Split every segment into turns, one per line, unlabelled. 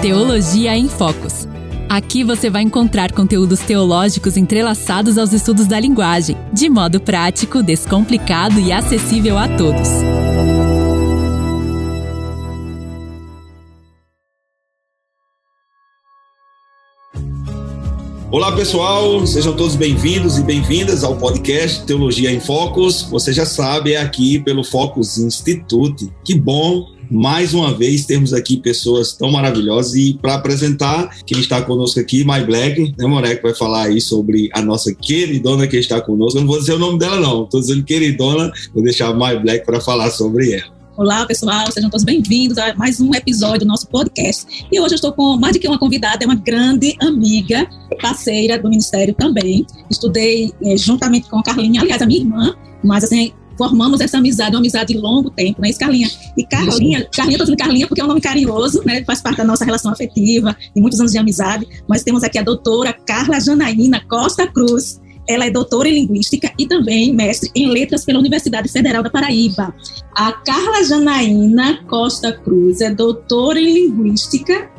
Teologia em Focos. Aqui você vai encontrar conteúdos teológicos entrelaçados aos estudos da linguagem, de modo prático, descomplicado e acessível a todos.
Olá pessoal, sejam todos bem-vindos e bem-vindas ao podcast Teologia em Focos. Você já sabe, é aqui pelo Focus Institute. Que bom mais uma vez temos aqui pessoas tão maravilhosas e para apresentar quem está conosco aqui, My Black, né, Morek vai falar aí sobre a nossa queridona que está conosco. Eu não vou dizer o nome dela não, estou dizendo queridona, vou deixar a My Black para falar sobre ela.
Olá, pessoal, sejam todos bem-vindos a mais um episódio do nosso podcast. E hoje eu estou com mais do que uma convidada, é uma grande amiga, parceira do Ministério também. Estudei é, juntamente com a Carlinha, aliás, a minha irmã, mas assim, formamos essa amizade, uma amizade de longo tempo, né? Carlinha. E Carlinha, Carlinha, tô dizendo Carlinha porque é um nome carinhoso, né? Faz parte da nossa relação afetiva, de muitos anos de amizade. Mas temos aqui a doutora Carla Janaína Costa Cruz. Ela é doutora em Linguística e também mestre em Letras pela Universidade Federal da Paraíba. A Carla Janaína Costa Cruz é doutora em Linguística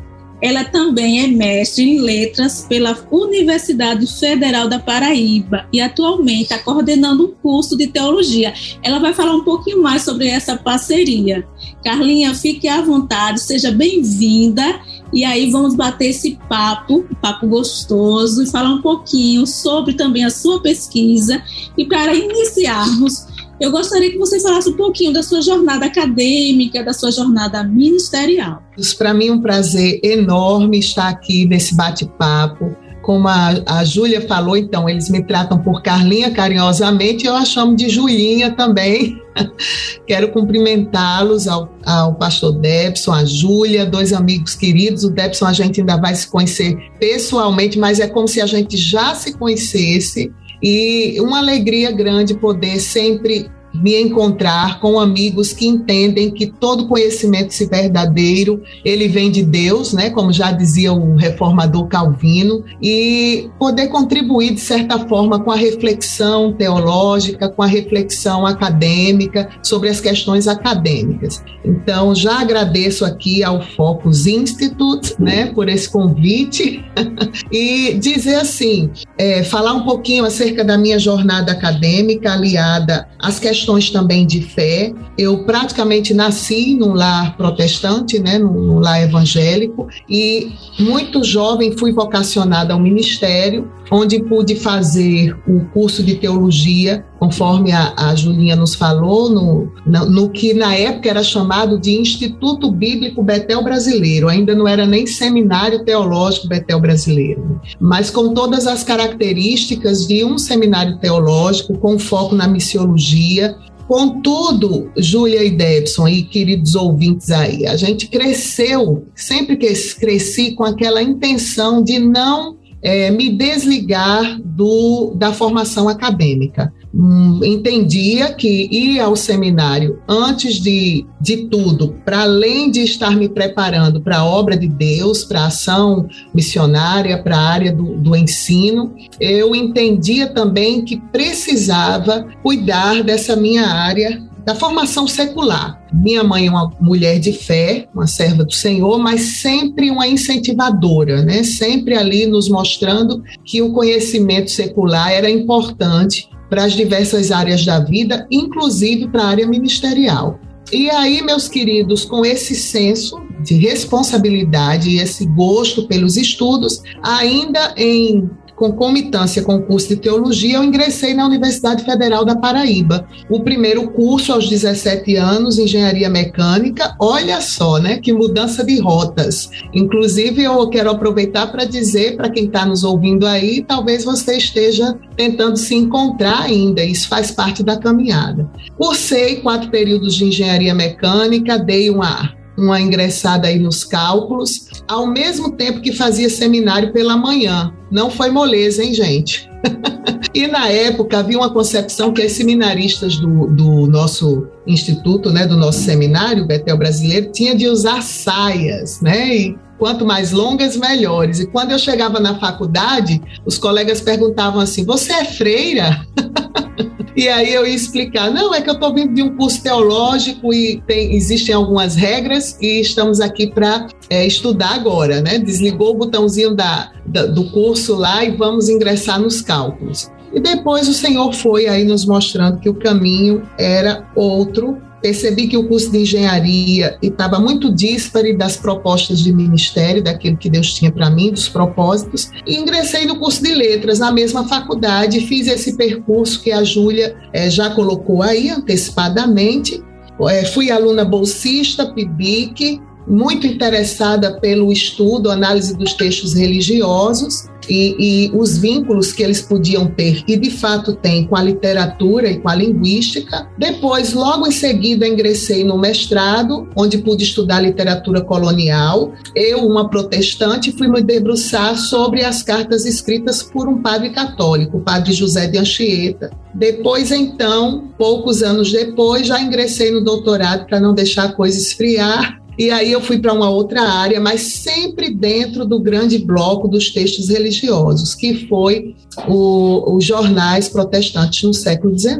ela também é mestre em letras pela Universidade Federal da Paraíba e atualmente está coordenando um curso de teologia. Ela vai falar um pouquinho mais sobre essa parceria. Carlinha, fique à vontade, seja bem-vinda. E aí vamos bater esse papo, papo gostoso, e falar um pouquinho sobre também a sua pesquisa. E para iniciarmos, eu gostaria que você falasse um pouquinho da sua jornada acadêmica, da sua jornada ministerial.
Para mim é um prazer enorme estar aqui nesse bate-papo. Como a, a Júlia falou, então, eles me tratam por Carlinha carinhosamente, eu a chamo de Julinha também. Quero cumprimentá-los ao, ao pastor Debson, a Júlia, dois amigos queridos. O Debson a gente ainda vai se conhecer pessoalmente, mas é como se a gente já se conhecesse. E uma alegria grande poder sempre me encontrar com amigos que entendem que todo conhecimento se verdadeiro, ele vem de Deus, né, como já dizia o reformador Calvino, e poder contribuir de certa forma com a reflexão teológica, com a reflexão acadêmica sobre as questões acadêmicas. Então, já agradeço aqui ao Focus Institute, né, por esse convite. E dizer assim, é, falar um pouquinho acerca da minha jornada acadêmica aliada às questões questões também de fé. Eu praticamente nasci num lar protestante, né, num, num lar evangélico, e muito jovem fui vocacionada ao ministério, onde pude fazer o curso de teologia, conforme a, a Julinha nos falou, no, no, que na época era chamado de Instituto Bíblico Betel Brasileiro, ainda não era nem Seminário Teológico Betel Brasileiro, mas com todas as características de um seminário teológico, com foco na missiologia, Contudo, Júlia e Debson e queridos ouvintes aí, a gente cresceu, sempre que cresci com aquela intenção de não é, me desligar do, da formação acadêmica. Hum, entendia que ir ao seminário, antes de, de tudo, para além de estar me preparando para a obra de Deus, para a ação missionária, para a área do, do ensino, eu entendia também que precisava cuidar dessa minha área da formação secular. Minha mãe é uma mulher de fé, uma serva do Senhor, mas sempre uma incentivadora, né? Sempre ali nos mostrando que o conhecimento secular era importante para as diversas áreas da vida, inclusive para a área ministerial. E aí, meus queridos, com esse senso de responsabilidade e esse gosto pelos estudos, ainda em concomitância com o curso de teologia, eu ingressei na Universidade Federal da Paraíba. O primeiro curso aos 17 anos, engenharia mecânica. Olha só, né? Que mudança de rotas. Inclusive, eu quero aproveitar para dizer para quem está nos ouvindo aí, talvez você esteja tentando se encontrar ainda. Isso faz parte da caminhada. Cursei quatro períodos de engenharia mecânica, dei uma uma ingressada aí nos cálculos, ao mesmo tempo que fazia seminário pela manhã. Não foi moleza, hein, gente? e na época havia uma concepção que as seminaristas do, do nosso instituto, né, do nosso seminário, Betel Brasileiro, tinha de usar saias, né? E quanto mais longas, melhores. E quando eu chegava na faculdade, os colegas perguntavam assim: Você é freira? E aí eu ia explicar, não, é que eu estou vindo de um curso teológico e tem, existem algumas regras e estamos aqui para é, estudar agora, né? Desligou o botãozinho da, da, do curso lá e vamos ingressar nos cálculos. E depois o Senhor foi aí nos mostrando que o caminho era outro percebi que o curso de engenharia estava muito díspare das propostas de ministério, daquilo que Deus tinha para mim, dos propósitos, e ingressei no curso de letras na mesma faculdade, fiz esse percurso que a Júlia é, já colocou aí antecipadamente. É, fui aluna bolsista, PIBIC, muito interessada pelo estudo, análise dos textos religiosos, e, e, os vínculos que eles podiam ter, e de fato tem, com a literatura e com a linguística. Depois, logo em seguida, ingressei no mestrado, onde pude estudar literatura colonial. Eu, uma protestante, fui me debruçar sobre as cartas escritas por um padre católico, o padre José de Anchieta. Depois, então, poucos anos depois, já ingressei no doutorado para não deixar a coisa esfriar e aí eu fui para uma outra área, mas sempre dentro do grande bloco dos textos religiosos, que foi os jornais protestantes no século XIX.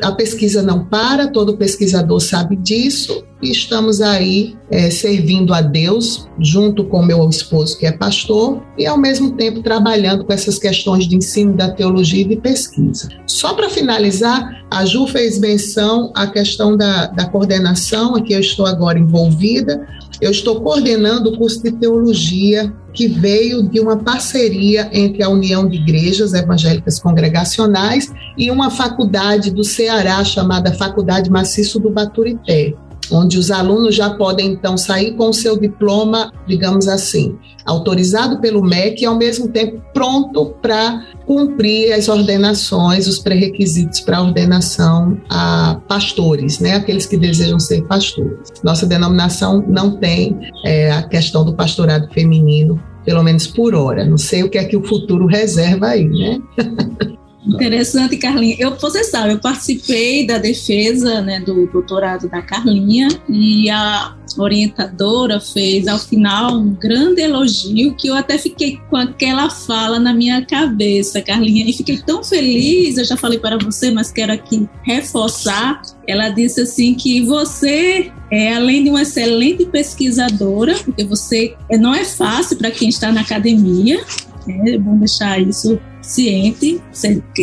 A pesquisa não para, todo pesquisador sabe disso, e estamos aí é, servindo a Deus, junto com meu esposo, que é pastor, e ao mesmo tempo trabalhando com essas questões de ensino da teologia e de pesquisa. Só para finalizar, a Ju fez menção à questão da, da coordenação, aqui eu estou agora envolvida. Eu estou coordenando o curso de teologia que veio de uma parceria entre a União de Igrejas Evangélicas Congregacionais e uma faculdade do Ceará chamada Faculdade Maciço do Baturité onde os alunos já podem então sair com o seu diploma, digamos assim, autorizado pelo MEC e ao mesmo tempo pronto para cumprir as ordenações, os pré-requisitos para ordenação a pastores, né, aqueles que desejam ser pastores. Nossa denominação não tem é, a questão do pastorado feminino, pelo menos por hora. Não sei o que é que o futuro reserva aí, né?
Interessante, Carlinha. Eu, você sabe, eu participei da defesa né, do doutorado da Carlinha e a orientadora fez ao final um grande elogio que eu até fiquei com aquela fala na minha cabeça, Carlinha, e fiquei tão feliz. Eu já falei para você, mas quero aqui reforçar. Ela disse assim que você é além de uma excelente pesquisadora, porque você não é fácil para quem está na academia, é bom deixar isso ciente,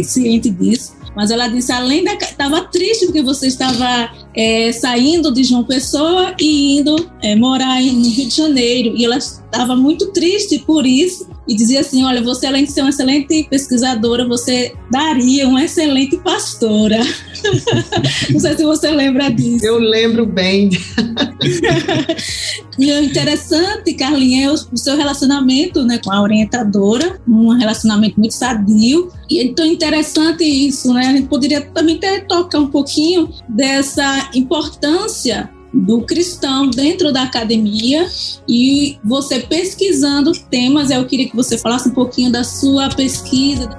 ciente disso. Mas ela disse, além da. Estava triste porque você estava é, saindo de João Pessoa e indo é, morar no Rio de Janeiro. E ela estava muito triste por isso e dizia assim: Olha, você, além de ser uma excelente pesquisadora, você daria uma excelente pastora. Não sei se você lembra disso.
Eu lembro bem.
e o interessante, Carlinha, é o seu relacionamento né, com a orientadora, um relacionamento muito sadio. E então interessante isso, né? A gente poderia também ter tocar um pouquinho dessa importância do cristão dentro da academia e você pesquisando temas. Eu queria que você falasse um pouquinho da sua pesquisa.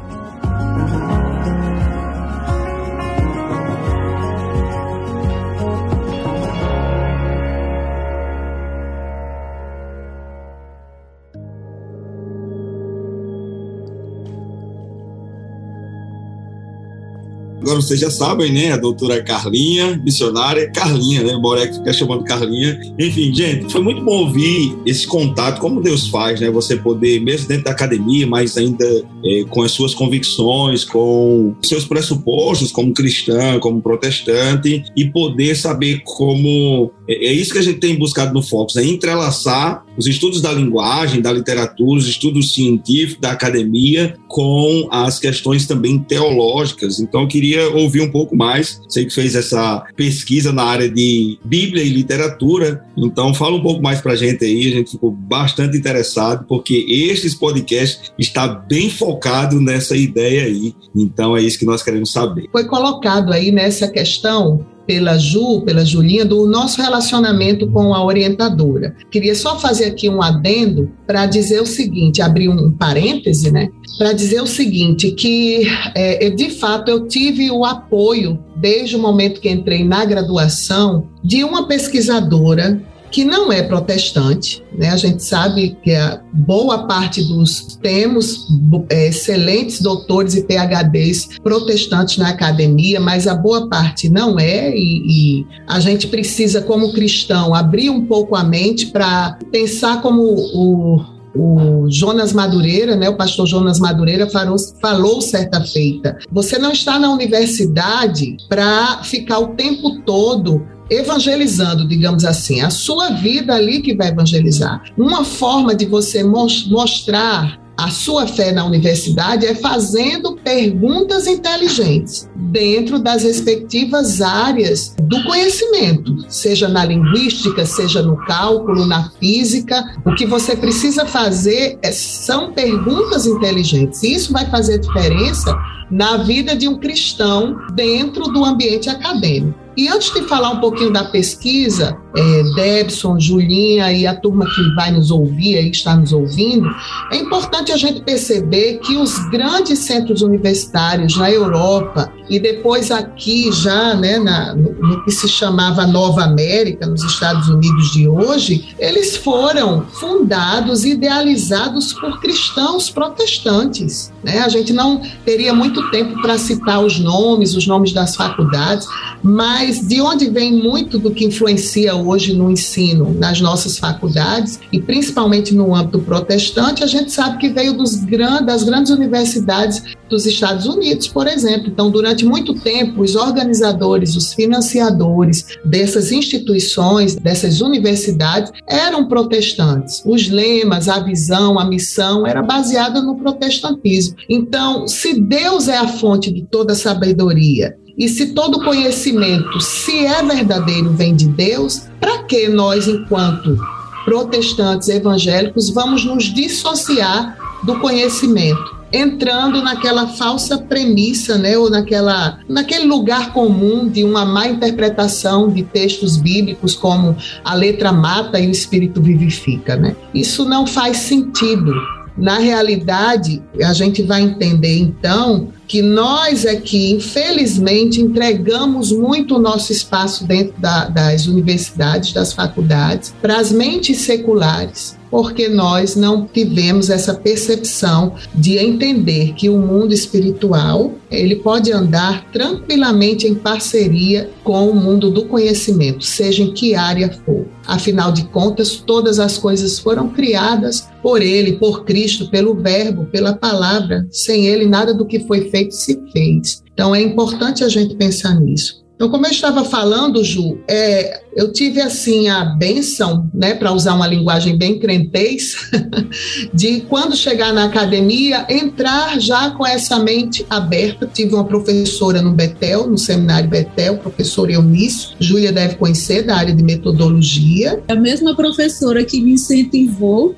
Agora vocês já sabem, né? A doutora Carlinha, missionária, Carlinha, né? Borek fica chamando Carlinha. Enfim, gente, foi muito bom ouvir esse contato, como Deus faz, né? Você poder, mesmo dentro da academia, mas ainda é, com as suas convicções, com seus pressupostos como cristã, como protestante, e poder saber como. É, é isso que a gente tem buscado no Focus, é entrelaçar os estudos da linguagem, da literatura, os estudos científicos, da academia, com as questões também teológicas. Então, eu queria ouvir um pouco mais. Sei que fez essa pesquisa na área de Bíblia e literatura, então fala um pouco mais para a gente aí. A gente ficou bastante interessado, porque estes podcasts está bem focado nessa ideia aí. Então, é isso que nós queremos saber.
Foi colocado aí nessa questão pela Ju, pela Julinha, do nosso relacionamento com a orientadora. Queria só fazer aqui um adendo para dizer o seguinte, abrir um parêntese, né? Para dizer o seguinte, que é, de fato eu tive o apoio desde o momento que entrei na graduação de uma pesquisadora que não é protestante, né? A gente sabe que a boa parte dos temos é, excelentes doutores e PhDs protestantes na academia, mas a boa parte não é e, e a gente precisa como cristão abrir um pouco a mente para pensar como o o Jonas Madureira, né, o pastor Jonas Madureira falou, falou certa feita. Você não está na universidade para ficar o tempo todo evangelizando, digamos assim, a sua vida ali que vai evangelizar. Uma forma de você mostrar a sua fé na universidade é fazendo perguntas inteligentes dentro das respectivas áreas do conhecimento, seja na linguística, seja no cálculo, na física. O que você precisa fazer é, são perguntas inteligentes. Isso vai fazer diferença na vida de um cristão dentro do ambiente acadêmico. E antes de falar um pouquinho da pesquisa, é, Debson, Julinha e a turma que vai nos ouvir e está nos ouvindo, é importante a gente perceber que os grandes centros universitários na Europa e depois aqui já né, na, no, no, que se chamava Nova América, nos Estados Unidos de hoje, eles foram fundados, idealizados por cristãos protestantes. Né? A gente não teria muito tempo para citar os nomes, os nomes das faculdades, mas de onde vem muito do que influencia hoje no ensino nas nossas faculdades, e principalmente no âmbito protestante, a gente sabe que veio dos das grandes universidades dos Estados Unidos, por exemplo. Então, durante muito tempo, os organizadores, os financiadores dessas instituições, dessas universidades, eram protestantes. Os lemas, a visão, a missão era baseada no protestantismo. Então, se Deus é a fonte de toda sabedoria e se todo conhecimento, se é verdadeiro, vem de Deus, para que nós, enquanto protestantes evangélicos, vamos nos dissociar do conhecimento? entrando naquela falsa premissa, né, ou naquela, naquele lugar comum de uma má interpretação de textos bíblicos como a letra mata e o espírito vivifica, né? Isso não faz sentido. Na realidade, a gente vai entender então que nós aqui, infelizmente, entregamos muito o nosso espaço dentro da, das universidades, das faculdades, para as mentes seculares porque nós não tivemos essa percepção de entender que o mundo espiritual ele pode andar tranquilamente em parceria com o mundo do conhecimento, seja em que área for. Afinal de contas, todas as coisas foram criadas por ele, por Cristo, pelo Verbo, pela palavra. Sem ele, nada do que foi feito se fez. Então, é importante a gente pensar nisso. Então, como eu estava falando, Ju, é, eu tive assim a benção, né, para usar uma linguagem bem crentez, de quando chegar na academia, entrar já com essa mente aberta. Tive uma professora no Betel, no seminário Betel, professora Eunice, Júlia deve conhecer, da área de metodologia.
É a mesma professora que me incentivou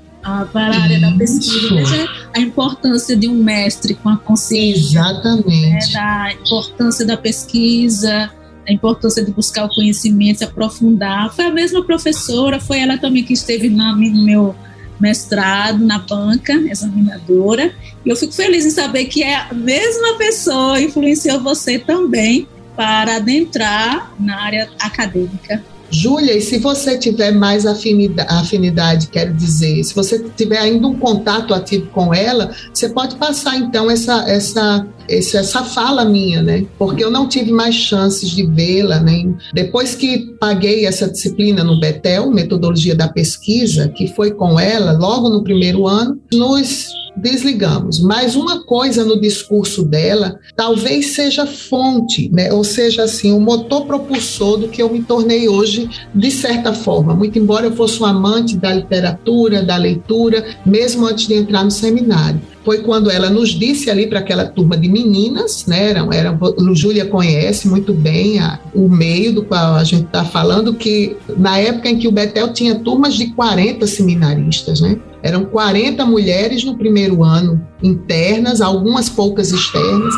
para a área da pesquisa. Veja a importância de um mestre com a consciência.
Exatamente.
Né, da importância da pesquisa, a importância de buscar o conhecimento, se aprofundar. Foi a mesma professora, foi ela também que esteve no meu mestrado na banca, examinadora. E eu fico feliz em saber que é a mesma pessoa influenciou você também para adentrar na área acadêmica.
Júlia, e se você tiver mais afinidade, afinidade, quero dizer, se você tiver ainda um contato ativo com ela, você pode passar então essa, essa, essa fala minha, né? Porque eu não tive mais chances de vê-la, nem depois que paguei essa disciplina no Betel, metodologia da pesquisa, que foi com ela logo no primeiro ano, nos desligamos. Mas uma coisa no discurso dela talvez seja fonte, né? ou seja, assim, o motor propulsor do que eu me tornei hoje, de certa forma. Muito embora eu fosse um amante da literatura, da leitura, mesmo antes de entrar no seminário foi quando ela nos disse ali para aquela turma de meninas, né? Era, era, Júlia conhece muito bem a, o meio do qual a gente está falando, que na época em que o Betel tinha turmas de 40 seminaristas, né? Eram 40 mulheres no primeiro ano, internas, algumas poucas externas.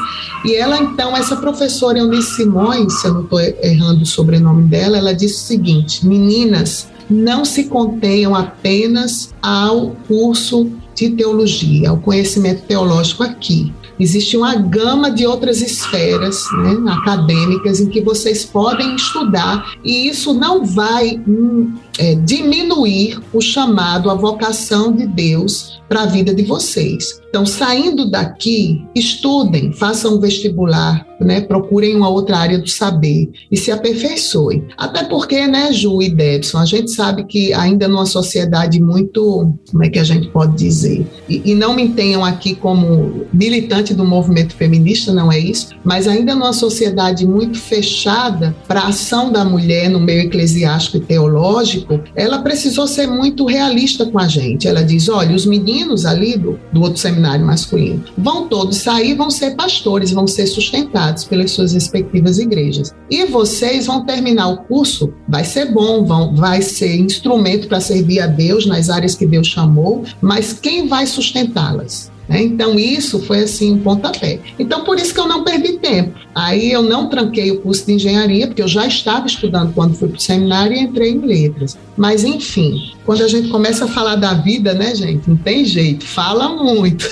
E ela, então, essa professora Eunice Simões, se eu não estou errando o sobrenome dela, ela disse o seguinte: meninas, não se contenham apenas ao curso de teologia, ao conhecimento teológico aqui. existe uma gama de outras esferas né, acadêmicas em que vocês podem estudar, e isso não vai hum, é, diminuir o chamado, a vocação de Deus para a vida de vocês. Então, saindo daqui, estudem, façam um vestibular, né, procurem uma outra área do saber e se aperfeiçoem. Até porque, né, Ju e Debson, a gente sabe que ainda numa sociedade muito, como é que a gente pode dizer? E, e não me tenham aqui como militante do movimento feminista, não é isso, mas ainda numa sociedade muito fechada para a ação da mulher no meio eclesiástico e teológico, ela precisou ser muito realista com a gente. Ela diz: olha, os meninos ali do, do outro seminário seminário masculino. Vão todos sair, vão ser pastores, vão ser sustentados pelas suas respectivas igrejas. E vocês vão terminar o curso, vai ser bom, vão, vai ser instrumento para servir a Deus nas áreas que Deus chamou, mas quem vai sustentá-las? Né? Então, isso foi assim um pontapé. Então, por isso que eu não perdi tempo. Aí eu não tranquei o curso de engenharia, porque eu já estava estudando quando fui para o seminário e entrei em letras. Mas, enfim, quando a gente começa a falar da vida, né, gente? Não tem jeito, fala muito.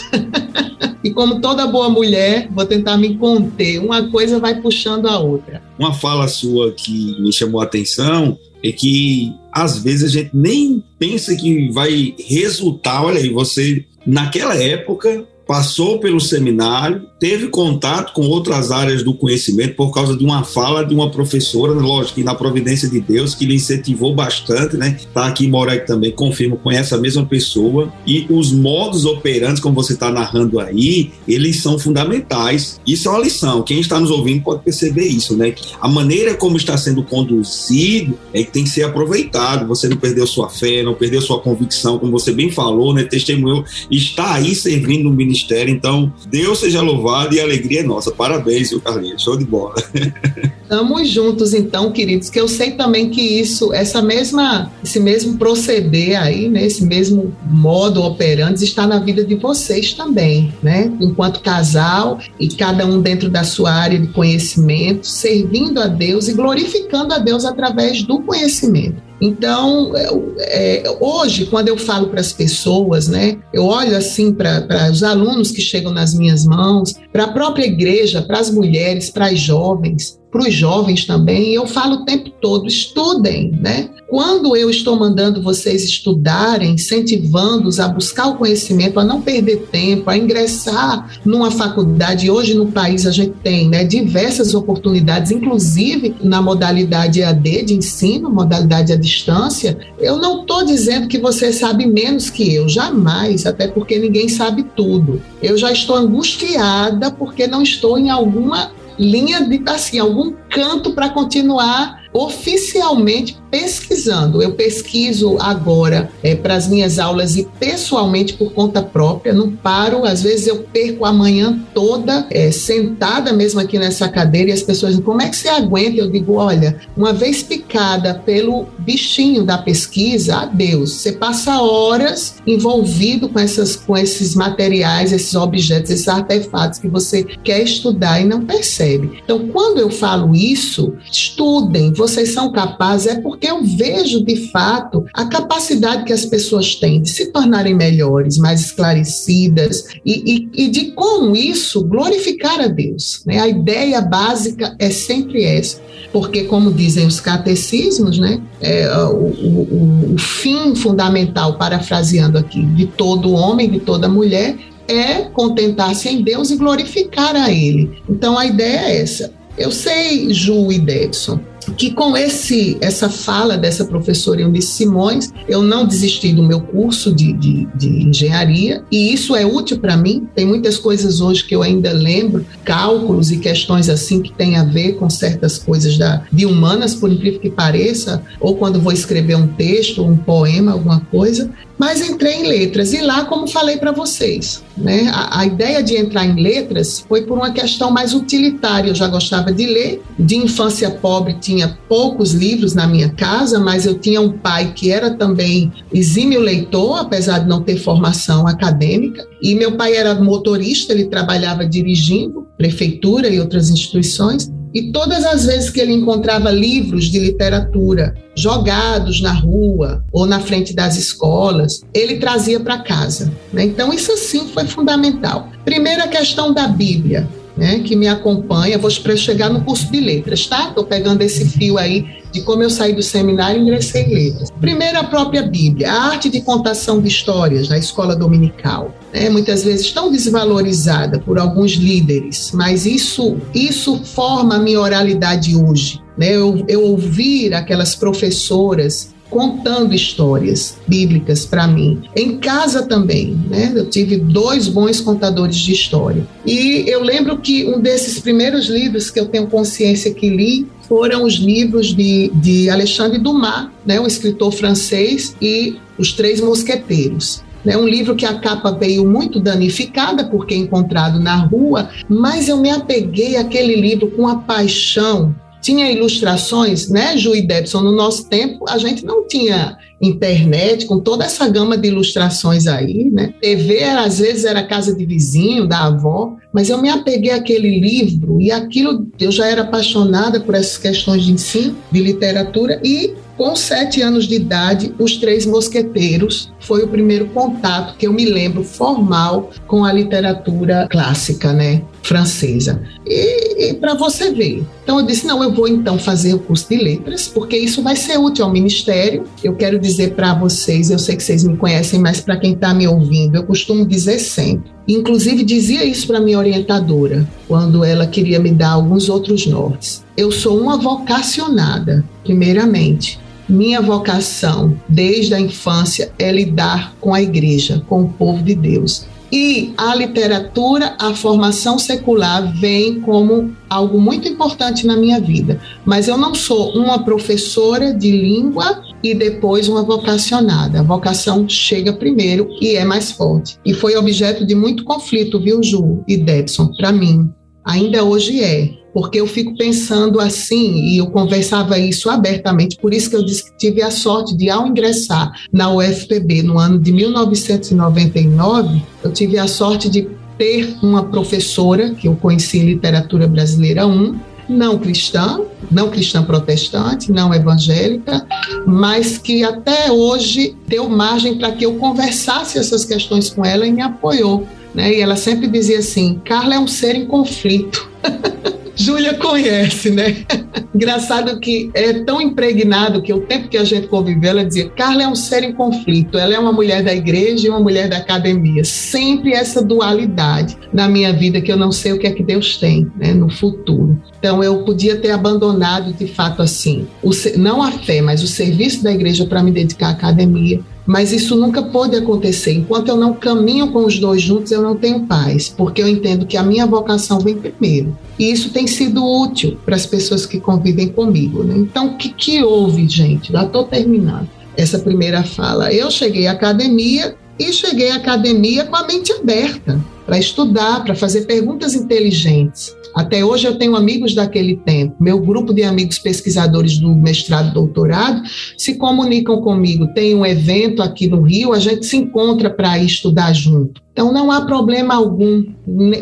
e como toda boa mulher, vou tentar me conter. Uma coisa vai puxando a outra.
Uma fala sua que me chamou a atenção é que às vezes a gente nem pensa que vai resultar. Olha aí, você naquela época passou pelo seminário, teve contato com outras áreas do conhecimento por causa de uma fala de uma professora, lógico que na providência de Deus, que lhe incentivou bastante, né? Tá aqui Morek também, confirmo, conhece a mesma pessoa e os modos operantes, como você está narrando aí, eles são fundamentais. Isso é uma lição. Quem está nos ouvindo pode perceber isso, né? A maneira como está sendo conduzido é que tem que ser aproveitado. Você não perdeu sua fé, não perdeu sua convicção, como você bem falou, né? Testemunhou, está aí servindo no ministério ministério. Então, Deus seja louvado e a alegria é nossa. Parabéns, seu Carlinhos. Show de bola.
Estamos juntos, então, queridos, que eu sei também que isso, essa mesma, esse mesmo proceder aí, né, esse mesmo modo operante está na vida de vocês também, né? Enquanto casal e cada um dentro da sua área de conhecimento, servindo a Deus e glorificando a Deus através do conhecimento. Então, é, hoje, quando eu falo para as pessoas, né, eu olho assim para os alunos que chegam nas minhas mãos, para a própria igreja, para as mulheres, para as jovens, para os jovens também, eu falo o tempo todo: estudem, né? Quando eu estou mandando vocês estudarem, incentivando-os a buscar o conhecimento, a não perder tempo, a ingressar numa faculdade, hoje no país a gente tem né, diversas oportunidades, inclusive na modalidade EAD de ensino, modalidade à distância, eu não estou dizendo que você sabe menos que eu, jamais, até porque ninguém sabe tudo. Eu já estou angustiada porque não estou em alguma linha de assim, algum canto para continuar oficialmente pesquisando. Eu pesquiso agora é, para as minhas aulas e pessoalmente por conta própria, não paro. Às vezes eu perco a manhã toda é, sentada mesmo aqui nessa cadeira e as pessoas dizem: como é que você aguenta? Eu digo: olha, uma vez picada pelo bichinho da pesquisa, adeus. Você passa horas envolvido com, essas, com esses materiais, esses objetos, esses artefatos que você quer estudar e não percebe. Então, quando eu falo isso, estudem, vocês são capazes, é porque eu vejo de fato a capacidade que as pessoas têm de se tornarem melhores, mais esclarecidas e, e, e de com isso glorificar a Deus. Né? A ideia básica é sempre essa, porque como dizem os catecismos, né, é, o, o, o fim fundamental, parafraseando aqui, de todo homem, de toda mulher, é contentar-se em Deus e glorificar a Ele. Então a ideia é essa. Eu sei, Ju e Debson, que com esse essa fala dessa professora Eunice Simões, eu não desisti do meu curso de, de, de engenharia e isso é útil para mim. Tem muitas coisas hoje que eu ainda lembro, cálculos e questões assim que tem a ver com certas coisas da, de humanas, por incrível que pareça, ou quando vou escrever um texto, um poema, alguma coisa mas entrei em letras. E lá, como falei para vocês, né, a, a, ideia de entrar em letras foi por uma questão mais utilitária. Eu já gostava de ler. De infância pobre, tinha poucos livros na minha casa, mas eu tinha um pai que era também exímio leitor, apesar de não ter formação acadêmica. E meu pai era motorista, ele trabalhava dirigindo prefeitura e outras instituições. E todas as vezes que ele encontrava livros de literatura jogados na rua ou na frente das escolas, ele trazia para casa. Né? Então, isso sim foi fundamental. Primeira questão da Bíblia né, que me acompanha, vou chegar no curso de letras, tá? Estou pegando esse fio aí de como eu saí do seminário e ingressei em letras. Primeiro, a própria Bíblia, a arte de contação de histórias na escola dominical, né, muitas vezes tão desvalorizada por alguns líderes, mas isso, isso forma a minha oralidade hoje. Né? Eu, eu ouvir aquelas professoras contando histórias bíblicas para mim. Em casa também, né? Eu tive dois bons contadores de história. E eu lembro que um desses primeiros livros que eu tenho consciência que li foram os livros de, de Alexandre Dumas, né, um escritor francês, e Os Três Mosqueteiros. É um livro que a capa veio muito danificada, porque encontrado na rua, mas eu me apeguei àquele livro com a paixão tinha ilustrações, né, Ju e Debson, no nosso tempo a gente não tinha internet com toda essa gama de ilustrações aí, né? TV era, às vezes era casa de vizinho, da avó, mas eu me apeguei àquele livro e aquilo eu já era apaixonada por essas questões de ensino, de literatura e com sete anos de idade, Os Três Mosqueteiros foi o primeiro contato que eu me lembro formal com a literatura clássica, né, francesa. E, e para você ver. Então eu disse: não, eu vou então fazer o curso de letras, porque isso vai ser útil ao ministério. Eu quero dizer para vocês, eu sei que vocês me conhecem, mas para quem está me ouvindo, eu costumo dizer sempre. Inclusive dizia isso para minha orientadora, quando ela queria me dar alguns outros nortes. Eu sou uma vocacionada, primeiramente. Minha vocação, desde a infância, é lidar com a igreja, com o povo de Deus. E a literatura, a formação secular vem como algo muito importante na minha vida. Mas eu não sou uma professora de língua e depois uma vocacionada. A vocação chega primeiro e é mais forte. E foi objeto de muito conflito, viu, Ju e Debson, para mim. Ainda hoje é porque eu fico pensando assim, e eu conversava isso abertamente, por isso que eu disse que tive a sorte de, ao ingressar na UFPB no ano de 1999, eu tive a sorte de ter uma professora, que eu conheci em Literatura Brasileira 1, não cristã, não cristã protestante, não evangélica, mas que até hoje deu margem para que eu conversasse essas questões com ela e me apoiou. Né? E ela sempre dizia assim: Carla é um ser em conflito. Júlia conhece, né? Engraçado que é tão impregnado que o tempo que a gente conviveu, ela dizia: Carla é um ser em conflito, ela é uma mulher da igreja e uma mulher da academia. Sempre essa dualidade na minha vida que eu não sei o que é que Deus tem né, no futuro. Então eu podia ter abandonado de fato assim, o, não a fé, mas o serviço da igreja para me dedicar à academia. Mas isso nunca pode acontecer. Enquanto eu não caminho com os dois juntos, eu não tenho paz, porque eu entendo que a minha vocação vem primeiro. E isso tem sido útil para as pessoas que convivem comigo. Né? Então, o que, que houve, gente? Já estou terminando essa primeira fala. Eu cheguei à academia e cheguei à academia com a mente aberta para estudar, para fazer perguntas inteligentes. Até hoje eu tenho amigos daquele tempo. Meu grupo de amigos pesquisadores do mestrado e doutorado se comunicam comigo. Tem um evento aqui no Rio, a gente se encontra para estudar junto. Então não há problema algum,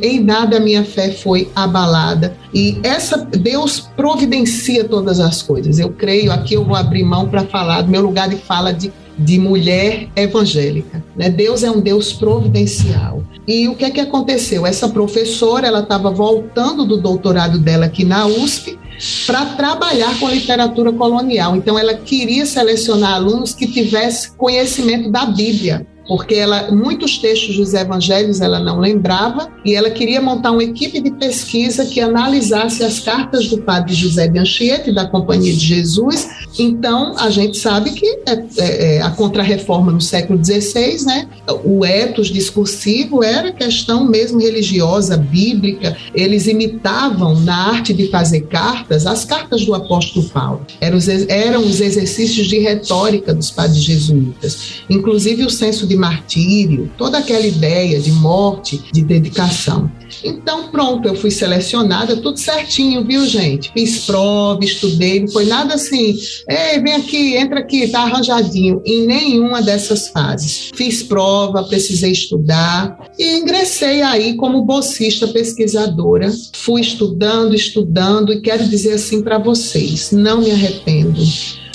em nada a minha fé foi abalada. E essa Deus providencia todas as coisas. Eu creio, aqui eu vou abrir mão para falar do meu lugar de fala de de mulher evangélica. Né? Deus é um Deus providencial. E o que é que aconteceu? Essa professora, ela estava voltando do doutorado dela aqui na USP para trabalhar com literatura colonial. Então, ela queria selecionar alunos que tivessem conhecimento da Bíblia porque ela muitos textos dos evangelhos ela não lembrava e ela queria montar uma equipe de pesquisa que analisasse as cartas do padre José de Anchieta da Companhia de Jesus. Então a gente sabe que é, é, é a contrarreforma no século XVI, né? O etos discursivo era questão mesmo religiosa, bíblica. Eles imitavam na arte de fazer cartas as cartas do apóstolo Paulo. Eram os, eram os exercícios de retórica dos padres jesuítas. Inclusive o senso de martírio, toda aquela ideia de morte, de dedicação. Então, pronto, eu fui selecionada, tudo certinho, viu, gente? Fiz prova, estudei, não foi nada assim, ei, vem aqui, entra aqui, tá arranjadinho. Em nenhuma dessas fases. Fiz prova, precisei estudar e ingressei aí como bolsista pesquisadora. Fui estudando, estudando e quero dizer assim para vocês, não me arrependo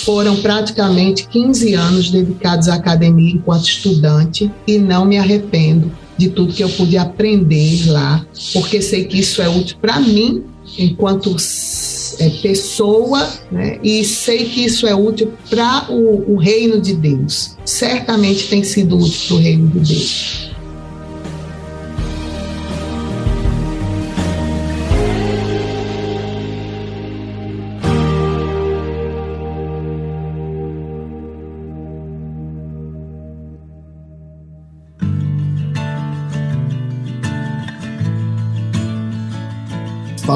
foram praticamente 15 anos dedicados à academia enquanto estudante e não me arrependo de tudo que eu pude aprender lá, porque sei que isso é útil para mim enquanto é, pessoa, né? e sei que isso é útil para o, o reino de Deus. Certamente tem sido útil para o reino de Deus.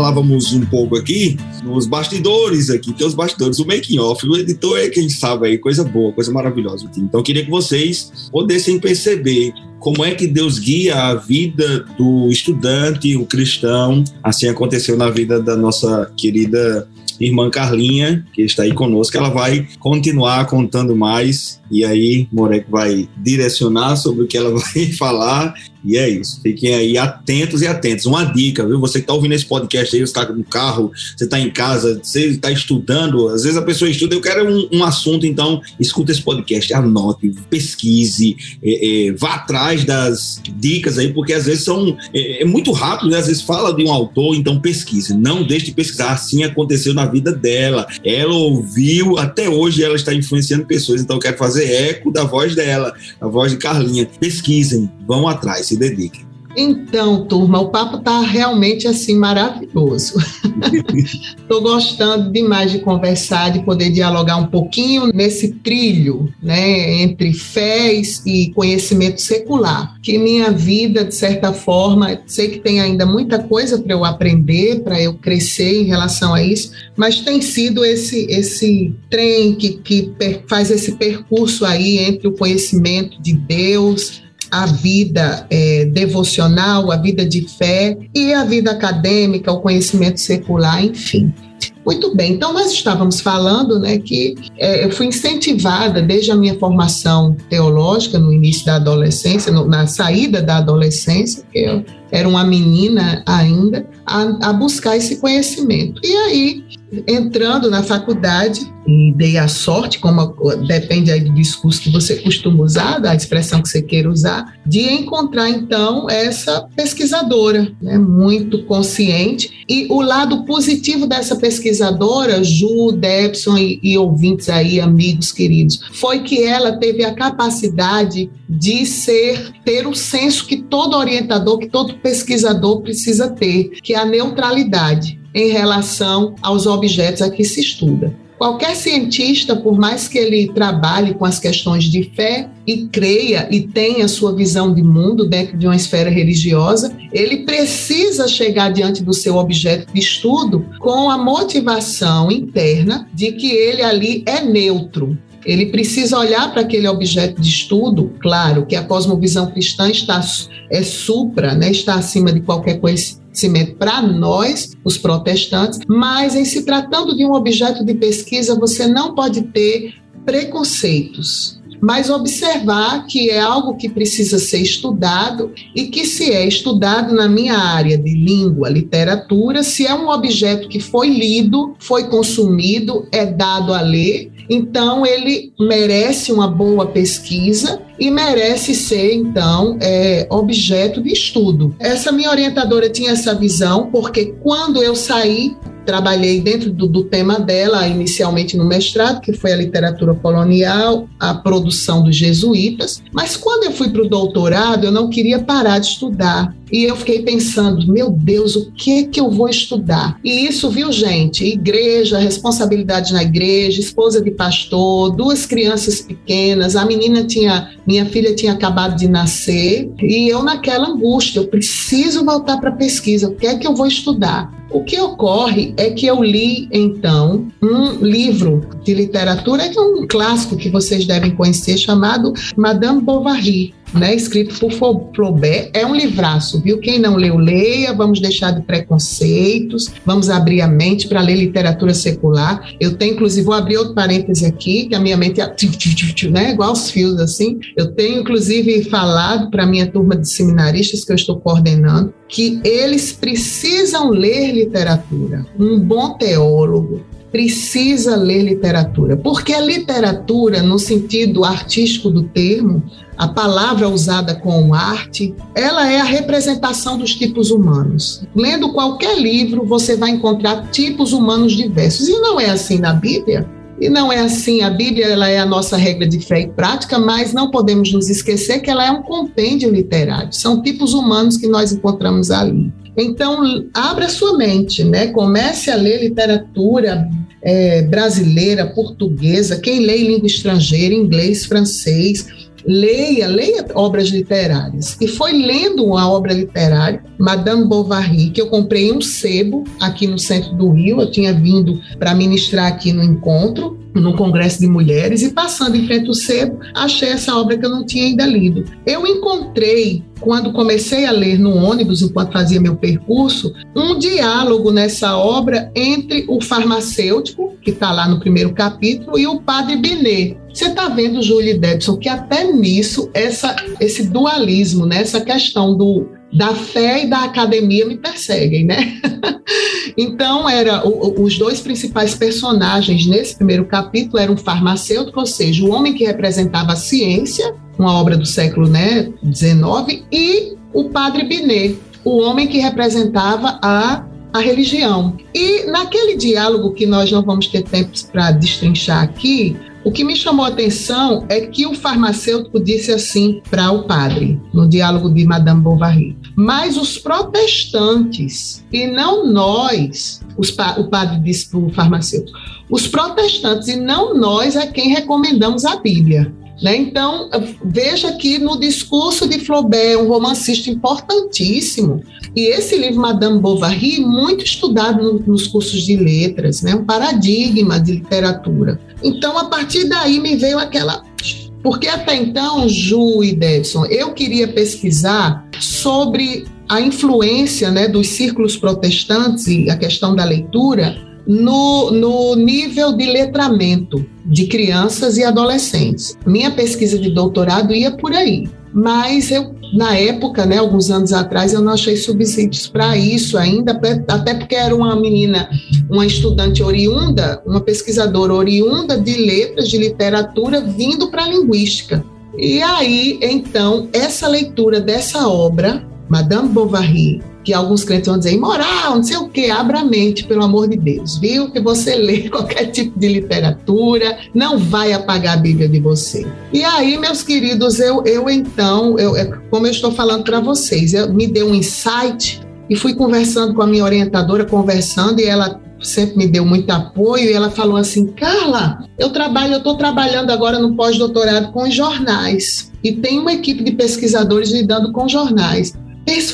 Falávamos um pouco aqui nos bastidores aqui, tem os bastidores, o making off, o editor é quem sabe aí, coisa boa, coisa maravilhosa. Então, eu queria que vocês pudessem perceber como é que Deus guia a vida do estudante, o cristão. Assim aconteceu na vida da nossa querida irmã Carlinha, que está aí conosco, ela vai continuar contando mais e aí Morek vai direcionar sobre o que ela vai falar e é isso. Fiquem aí atentos e atentos. Uma dica, viu? Você que está ouvindo esse podcast aí, você está no carro, você está em casa, você está estudando. Às vezes a pessoa estuda, eu quero um, um assunto, então escuta esse podcast, anote, pesquise, é, é, vá atrás das dicas aí, porque às vezes são. É, é, muito rápido, né? Às vezes fala de um autor, então pesquise. Não deixe de pesquisar. Assim aconteceu na vida dela. Ela ouviu, até hoje ela está influenciando pessoas, então eu quero fazer eco da voz dela, a voz de Carlinha. Pesquisem, vão atrás se dediquem.
Então, turma, o papo está realmente assim maravilhoso. Estou gostando demais de conversar, de poder dialogar um pouquinho nesse trilho, né, entre fé e conhecimento secular. Que minha vida, de certa forma, sei que tem ainda muita coisa para eu aprender, para eu crescer em relação a isso, mas tem sido esse esse trem que, que faz esse percurso aí entre o conhecimento de Deus a vida é, devocional, a vida de fé e a vida acadêmica, o conhecimento secular, enfim. Muito bem, então nós estávamos falando né, que é, eu fui incentivada desde a minha formação teológica no início da adolescência, no, na saída da adolescência, que eu era uma menina ainda, a, a buscar esse conhecimento. E aí entrando na faculdade e dei a sorte, como depende aí do discurso que você costuma usar, da expressão que você queira usar, de encontrar então essa pesquisadora, né, muito consciente. E o lado positivo dessa pesquisadora, Ju, Debson e, e ouvintes aí, amigos queridos, foi que ela teve a capacidade de ser ter o senso que todo orientador, que todo pesquisador precisa ter, que é a neutralidade em relação aos objetos a que se estuda. Qualquer cientista, por mais que ele trabalhe com as questões de fé e creia e tenha sua visão de mundo dentro de uma esfera religiosa, ele precisa chegar diante do seu objeto de estudo com a motivação interna de que ele ali é neutro, ele precisa olhar para aquele objeto de estudo, claro que a cosmovisão cristã está é supra, né, está acima de qualquer conhecimento para nós, os protestantes, mas em se tratando de um objeto de pesquisa, você não pode ter preconceitos, mas observar que é algo que precisa ser estudado e que se é estudado na minha área de língua, literatura, se é um objeto que foi lido, foi consumido, é dado a ler, então, ele merece uma boa pesquisa e merece ser, então, é, objeto de estudo. Essa minha orientadora tinha essa visão, porque quando eu saí trabalhei dentro do, do, tema dela, inicialmente no mestrado, que foi a literatura colonial, a produção dos jesuítas, mas quando eu fui para o doutorado, eu não queria parar de estudar. E eu fiquei pensando, meu Deus, o que que eu vou estudar? E isso, viu, gente? Igreja, responsabilidade na igreja, esposa de pastor, duas crianças pequenas, a menina tinha, minha filha tinha acabado de nascer, e eu naquela angústia, eu preciso voltar para a pesquisa, o que é que eu vou estudar? O que ocorre é que eu li, então, um livro de literatura, que é um clássico que vocês devem conhecer, chamado Madame Bovary. Né, escrito por Flaubert. É um livraço, viu? Quem não leu, leia. Vamos deixar de preconceitos, vamos abrir a mente para ler literatura secular. Eu tenho, inclusive, vou abrir outro parêntese aqui, que a minha mente é né, igual os fios assim. Eu tenho, inclusive, falado para a minha turma de seminaristas que eu estou coordenando que eles precisam ler literatura. Um bom teólogo, precisa ler literatura, porque a literatura, no sentido artístico do termo, a palavra usada com arte, ela é a representação dos tipos humanos. Lendo qualquer livro, você vai encontrar tipos humanos diversos. E não é assim na Bíblia. E não é assim, a Bíblia ela é a nossa regra de fé e prática, mas não podemos nos esquecer que ela é um compêndio literário. São tipos humanos que nós encontramos ali. Então, abra sua mente, né? Comece a ler literatura é, brasileira, portuguesa, quem lê língua estrangeira, inglês, francês, leia, leia obras literárias. E foi lendo uma obra literária, Madame Bovary, que eu comprei um sebo aqui no centro do Rio, eu tinha vindo para ministrar aqui no encontro, no Congresso de Mulheres, e passando em frente ao sebo, achei essa obra que eu não tinha ainda lido. Eu encontrei quando comecei a ler no ônibus, enquanto fazia meu percurso, um diálogo nessa obra entre o farmacêutico, que está lá no primeiro capítulo, e o padre Binet. Você está vendo, Julie Debson, que até nisso, essa, esse dualismo, né, essa questão do, da fé e da academia me perseguem, né? então, era o, os dois principais personagens nesse primeiro capítulo eram o farmacêutico, ou seja, o homem que representava a ciência, uma obra do século né, XIX, e o padre Binet, o homem que representava a, a religião. E naquele diálogo que nós não vamos ter tempo para destrinchar aqui, o que me chamou a atenção é que o farmacêutico disse assim para o padre, no diálogo de Madame Bovary: Mas os protestantes, e não nós, pa o padre disse para o farmacêutico, os protestantes e não nós é quem recomendamos a Bíblia. Né? Então, veja que no discurso de Flaubert, um romancista importantíssimo, e esse livro, Madame Bovary, muito estudado no, nos cursos de letras, né? um paradigma de literatura. Então, a partir daí me veio aquela. Porque até então, Ju e Debson, eu queria pesquisar sobre a influência né, dos círculos protestantes e a questão da leitura no, no nível de letramento de crianças e adolescentes. Minha pesquisa de doutorado ia por aí, mas eu na época, né, alguns anos atrás, eu não achei subsídios para isso ainda, até porque era uma menina, uma estudante oriunda, uma pesquisadora oriunda de letras, de literatura, vindo para a linguística. E aí, então, essa leitura dessa obra, Madame Bovary, que alguns crentes vão dizer imoral, não sei o que, abra a mente, pelo amor de Deus, viu? Que você lê qualquer tipo de literatura, não vai apagar a Bíblia de você. E aí, meus queridos, eu, eu então, eu, é, como eu estou falando para vocês, eu, me deu um insight e fui conversando com a minha orientadora, conversando, e ela sempre me deu muito apoio, e ela falou assim, Carla, eu trabalho, eu estou trabalhando agora no pós-doutorado com jornais, e tem uma equipe de pesquisadores lidando com jornais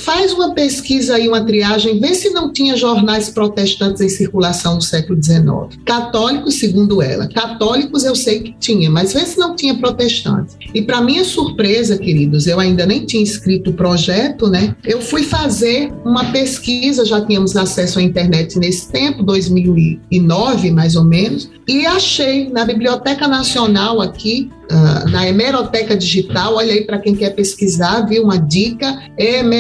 faz uma pesquisa aí, uma triagem, vê se não tinha jornais protestantes em circulação no século XIX. Católicos, segundo ela. Católicos eu sei que tinha, mas vê se não tinha protestantes. E para minha surpresa, queridos, eu ainda nem tinha escrito o projeto, né? Eu fui fazer uma pesquisa, já tínhamos acesso à internet nesse tempo, 2009 mais ou menos, e achei na Biblioteca Nacional aqui Uh, na hemeroteca digital, olha aí para quem quer pesquisar, viu? Uma dica: hemeroteca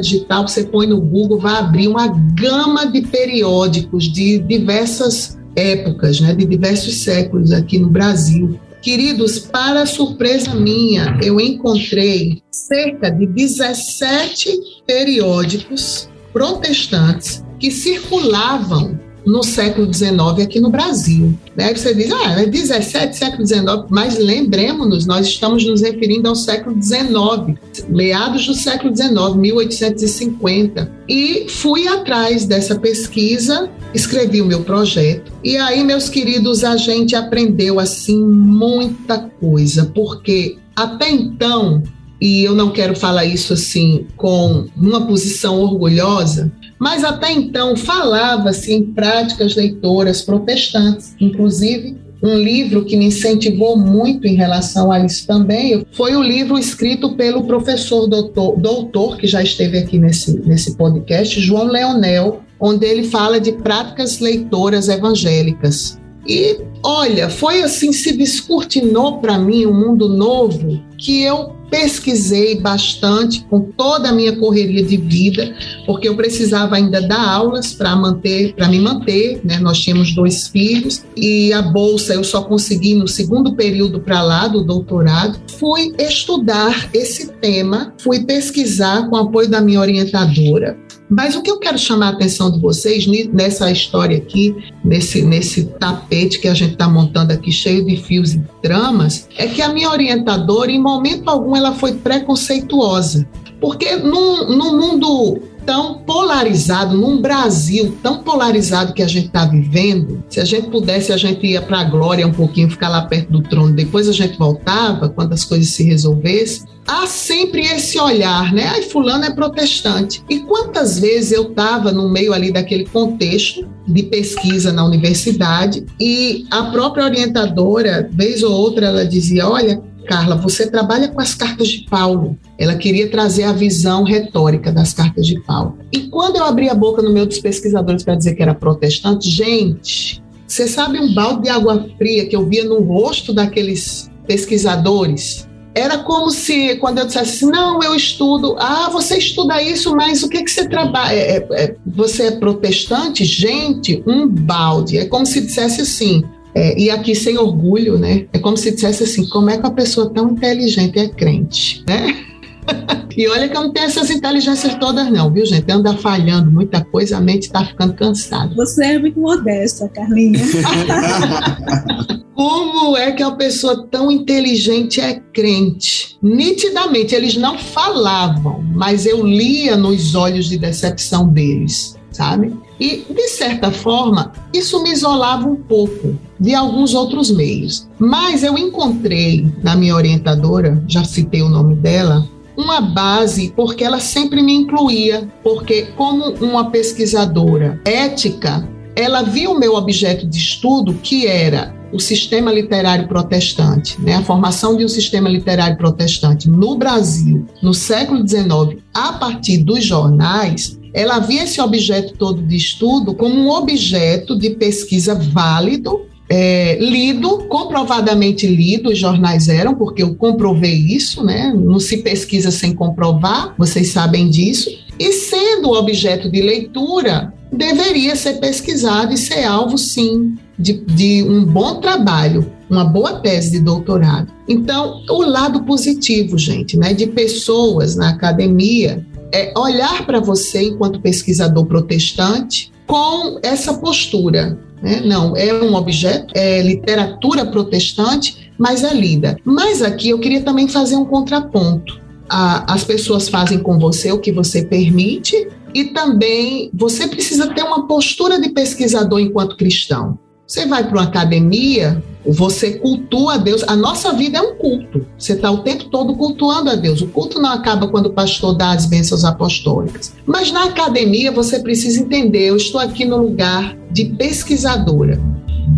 digital, você põe no Google, vai abrir uma gama de periódicos de diversas épocas, né? De diversos séculos aqui no Brasil. Queridos, para surpresa minha, eu encontrei cerca de 17 periódicos protestantes que circulavam no século XIX aqui no Brasil. Né? Você diz, ah, é 17, século XIX, mas lembremos-nos, nós estamos nos referindo ao século XIX, meados do século XIX, 1850. E fui atrás dessa pesquisa, escrevi o meu projeto, e aí, meus queridos, a gente aprendeu assim muita coisa, porque até então e eu não quero falar isso assim com uma posição orgulhosa, mas até então falava-se em práticas leitoras protestantes, inclusive um livro que me incentivou muito em relação a isso também foi o livro escrito pelo professor doutor, doutor que já esteve aqui nesse, nesse podcast, João Leonel, onde ele fala de práticas leitoras evangélicas. E olha, foi assim, se descortinou para mim um mundo novo que eu pesquisei bastante com toda a minha correria de vida, porque eu precisava ainda dar aulas para manter, para me manter, né? Nós tínhamos dois filhos e a bolsa eu só consegui no segundo período para lá do doutorado. Fui estudar esse tema, fui pesquisar com o apoio da minha orientadora mas o que eu quero chamar a atenção de vocês nessa história aqui, nesse, nesse tapete que a gente está montando aqui, cheio de fios e tramas, é que a minha orientadora, em momento algum, ela foi preconceituosa. Porque num, num mundo tão polarizado, num Brasil tão polarizado que a gente está vivendo, se a gente pudesse, a gente ia para a glória um pouquinho, ficar lá perto do trono, depois a gente voltava, quando as coisas se resolvessem há sempre esse olhar, né? Ai, fulano é protestante. E quantas vezes eu estava no meio ali daquele contexto de pesquisa na universidade e a própria orientadora, vez ou outra, ela dizia: Olha, Carla, você trabalha com as cartas de Paulo. Ela queria trazer a visão retórica das cartas de Paulo. E quando eu abri a boca no meio dos pesquisadores para dizer que era protestante, gente, você sabe um balde de água fria que eu via no rosto daqueles pesquisadores? era como se, quando eu dissesse assim, não, eu estudo, ah, você estuda isso, mas o que, que você trabalha? É, é, é, você é protestante? Gente, um balde. É como se dissesse assim, é, e aqui sem orgulho, né? É como se dissesse assim, como é que uma pessoa tão inteligente é crente, né? E olha que eu não tenho essas inteligências todas, não, viu, gente? Anda falhando muita coisa, a mente está ficando cansada.
Você é muito modesta, Carlinha.
Como é que a pessoa tão inteligente é crente? Nitidamente, eles não falavam, mas eu lia nos olhos de decepção deles, sabe? E, de certa forma, isso me isolava um pouco de alguns outros meios. Mas eu encontrei na minha orientadora, já citei o nome dela, uma base, porque ela sempre me incluía, porque, como uma pesquisadora ética, ela viu o meu objeto de estudo, que era o sistema literário protestante, né, a formação de um sistema literário protestante no Brasil, no século XIX, a partir dos jornais, ela via esse objeto todo de estudo como um objeto de pesquisa válido, é, lido, comprovadamente lido, os jornais eram, porque eu comprovei isso, né? Não se pesquisa sem comprovar, vocês sabem disso. E sendo objeto de leitura, deveria ser pesquisado e ser alvo, sim, de, de um bom trabalho, uma boa tese de doutorado. Então, o lado positivo, gente, né, de pessoas na academia é olhar para você enquanto pesquisador protestante com essa postura. Né? Não, é um objeto, é literatura protestante, mas é lida. Mas aqui eu queria também fazer um contraponto. as pessoas fazem com você o que você permite, e também você precisa ter uma postura de pesquisador enquanto cristão. Você vai para uma academia, você cultua a Deus. A nossa vida é um culto. Você está o tempo todo cultuando a Deus. O culto não acaba quando o pastor dá as bênçãos apostólicas. Mas na academia você precisa entender: eu estou aqui no lugar de pesquisadora.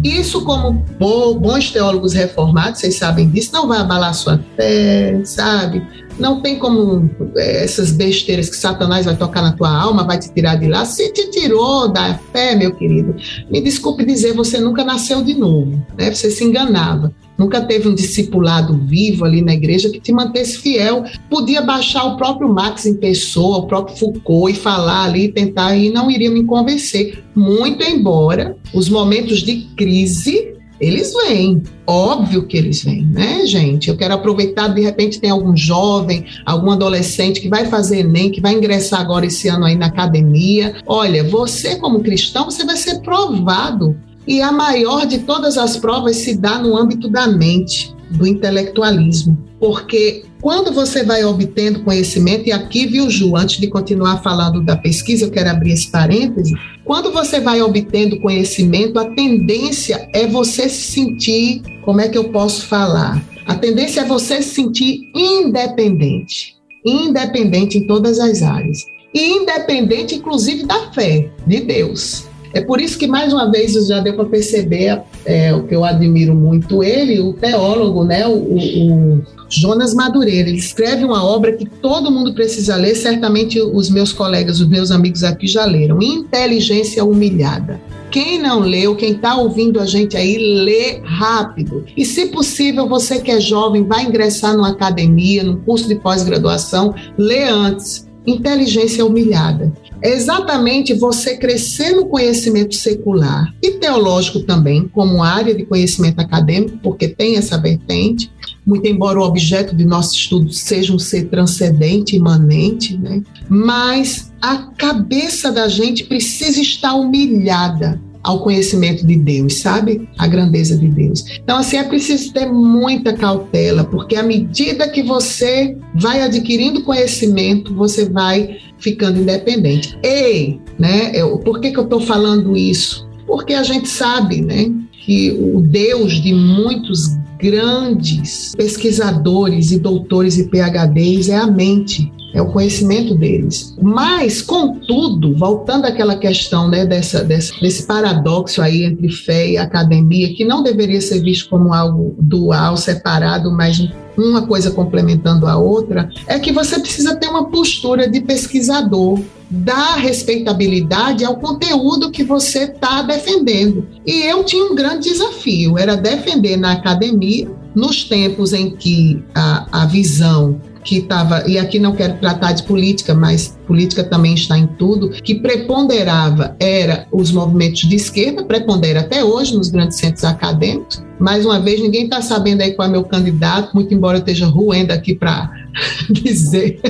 Isso, como bons teólogos reformados, vocês sabem disso, não vai abalar sua fé, sabe? Não tem como é, essas besteiras que Satanás vai tocar na tua alma, vai te tirar de lá. Se te tirou da fé, meu querido, me desculpe dizer, você nunca nasceu de novo, né? Você se enganava. Nunca teve um discipulado vivo ali na igreja que te mantesse fiel. Podia baixar o próprio Max em pessoa, o próprio Foucault e falar ali, tentar e não iria me convencer. Muito embora os momentos de crise eles vêm, óbvio que eles vêm, né, gente? Eu quero aproveitar, de repente tem algum jovem, algum adolescente que vai fazer Enem, que vai ingressar agora esse ano aí na academia. Olha, você como cristão, você vai ser provado. E a maior de todas as provas se dá no âmbito da mente, do intelectualismo. Porque quando você vai obtendo conhecimento, e aqui, viu, Ju, antes de continuar falando da pesquisa, eu quero abrir esse parêntese. Quando você vai obtendo conhecimento, a tendência é você se sentir, como é que eu posso falar? A tendência é você se sentir independente. Independente em todas as áreas. E independente, inclusive, da fé de Deus. É por isso que, mais uma vez, já deu para perceber é, o que eu admiro muito ele, o teólogo, né, o, o Jonas Madureira. Ele escreve uma obra que todo mundo precisa ler, certamente os meus colegas, os meus amigos aqui já leram. Inteligência Humilhada. Quem não leu, quem está ouvindo a gente aí, lê rápido. E, se possível, você que é jovem, vai ingressar numa academia, num curso de pós-graduação, lê antes. Inteligência Humilhada é exatamente você crescer no conhecimento secular e teológico também, como área de conhecimento acadêmico, porque tem essa vertente, muito embora o objeto de nosso estudo seja um ser transcendente, imanente, né? mas a cabeça da gente precisa estar humilhada ao conhecimento de Deus, sabe? A grandeza de Deus. Então, assim, é preciso ter muita cautela, porque à medida que você vai adquirindo conhecimento, você vai ficando independente. E, né, eu, por que, que eu estou falando isso? Porque a gente sabe, né, que o Deus de muitos grandes pesquisadores e doutores e PhDs é a mente é o conhecimento deles. Mas, contudo, voltando àquela questão né, dessa, dessa, desse paradoxo aí entre fé e academia, que não deveria ser visto como algo dual, separado, mas uma coisa complementando a outra, é que você precisa ter uma postura de pesquisador, dar respeitabilidade ao conteúdo que você está defendendo. E eu tinha um grande desafio, era defender na academia, nos tempos em que a, a visão que estava, e aqui não quero tratar de política, mas política também está em tudo, que preponderava era os movimentos de esquerda, prepondera até hoje nos grandes centros acadêmicos. Mais uma vez, ninguém está sabendo aí qual é meu candidato, muito embora eu esteja ruendo aqui para dizer,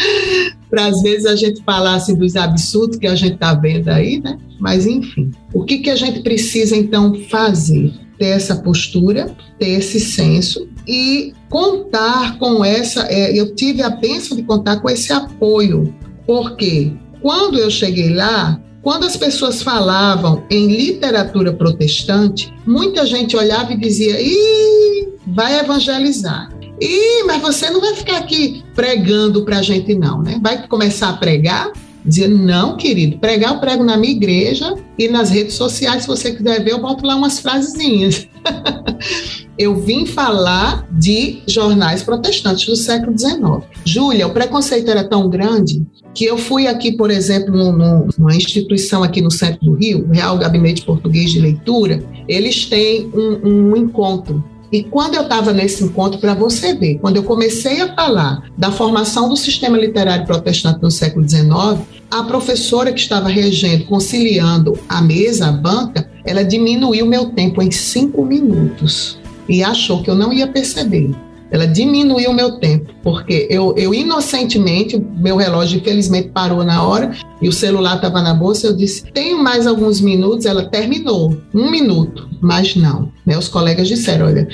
para às vezes a gente falar assim, dos absurdos que a gente está vendo aí, né? Mas enfim, o que, que a gente precisa então fazer? Ter essa postura, ter esse senso e contar com essa. É, eu tive a bênção de contar com esse apoio, porque quando eu cheguei lá, quando as pessoas falavam em literatura protestante, muita gente olhava e dizia: Ih, vai evangelizar. Ih, mas você não vai ficar aqui pregando para a gente, não, né? Vai começar a pregar? Dizia, não, querido, pregar eu prego na minha igreja e nas redes sociais, se você quiser ver, eu boto lá umas frasezinhas. eu vim falar de jornais protestantes do século XIX. Júlia, o preconceito era tão grande que eu fui aqui, por exemplo, numa instituição aqui no centro do Rio, Real Gabinete Português de Leitura, eles têm um, um encontro e quando eu estava nesse encontro, para você ver, quando eu comecei a falar da formação do sistema literário protestante no século XIX, a professora que estava regendo, conciliando a mesa, a banca, ela diminuiu meu tempo em cinco minutos e achou que eu não ia perceber. Ela diminuiu o meu tempo, porque eu, eu inocentemente, meu relógio infelizmente parou na hora e o celular estava na bolsa. Eu disse: tenho mais alguns minutos. Ela terminou, um minuto, mas não. Né? Os colegas disseram: olha,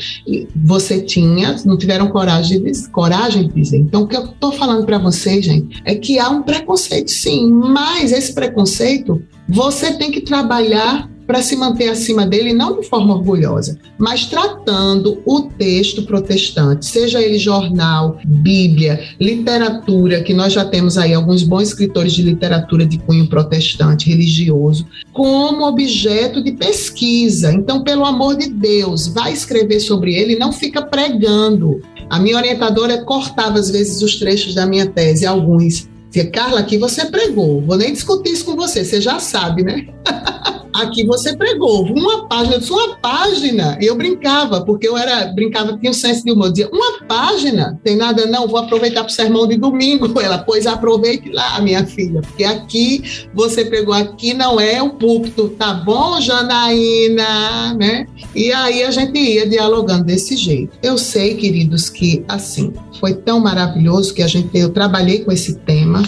você tinha, não tiveram coragem de, coragem de dizer. Então, o que eu estou falando para vocês, gente, é que há um preconceito, sim, mas esse preconceito você tem que trabalhar para se manter acima dele, não de forma orgulhosa, mas tratando o texto protestante, seja ele jornal, Bíblia, literatura, que nós já temos aí alguns bons escritores de literatura de cunho protestante, religioso, como objeto de pesquisa. Então, pelo amor de Deus, vai escrever sobre ele, não fica pregando. A minha orientadora cortava às vezes os trechos da minha tese, alguns. Dizia, Carla, aqui você pregou, vou nem discutir isso com você, você já sabe, né? aqui você pregou uma página, uma página. Eu brincava, porque eu era, brincava, tinha o senso de humor, eu dizia, uma página, tem nada não, vou aproveitar para o sermão de domingo. Ela, pois aproveite lá, minha filha, porque aqui você pregou, aqui não é o púlpito, tá bom, Janaína, né? E aí a gente ia dialogando desse jeito. Eu sei, queridos, que assim, foi tão maravilhoso que a gente, eu trabalhei com esse tema.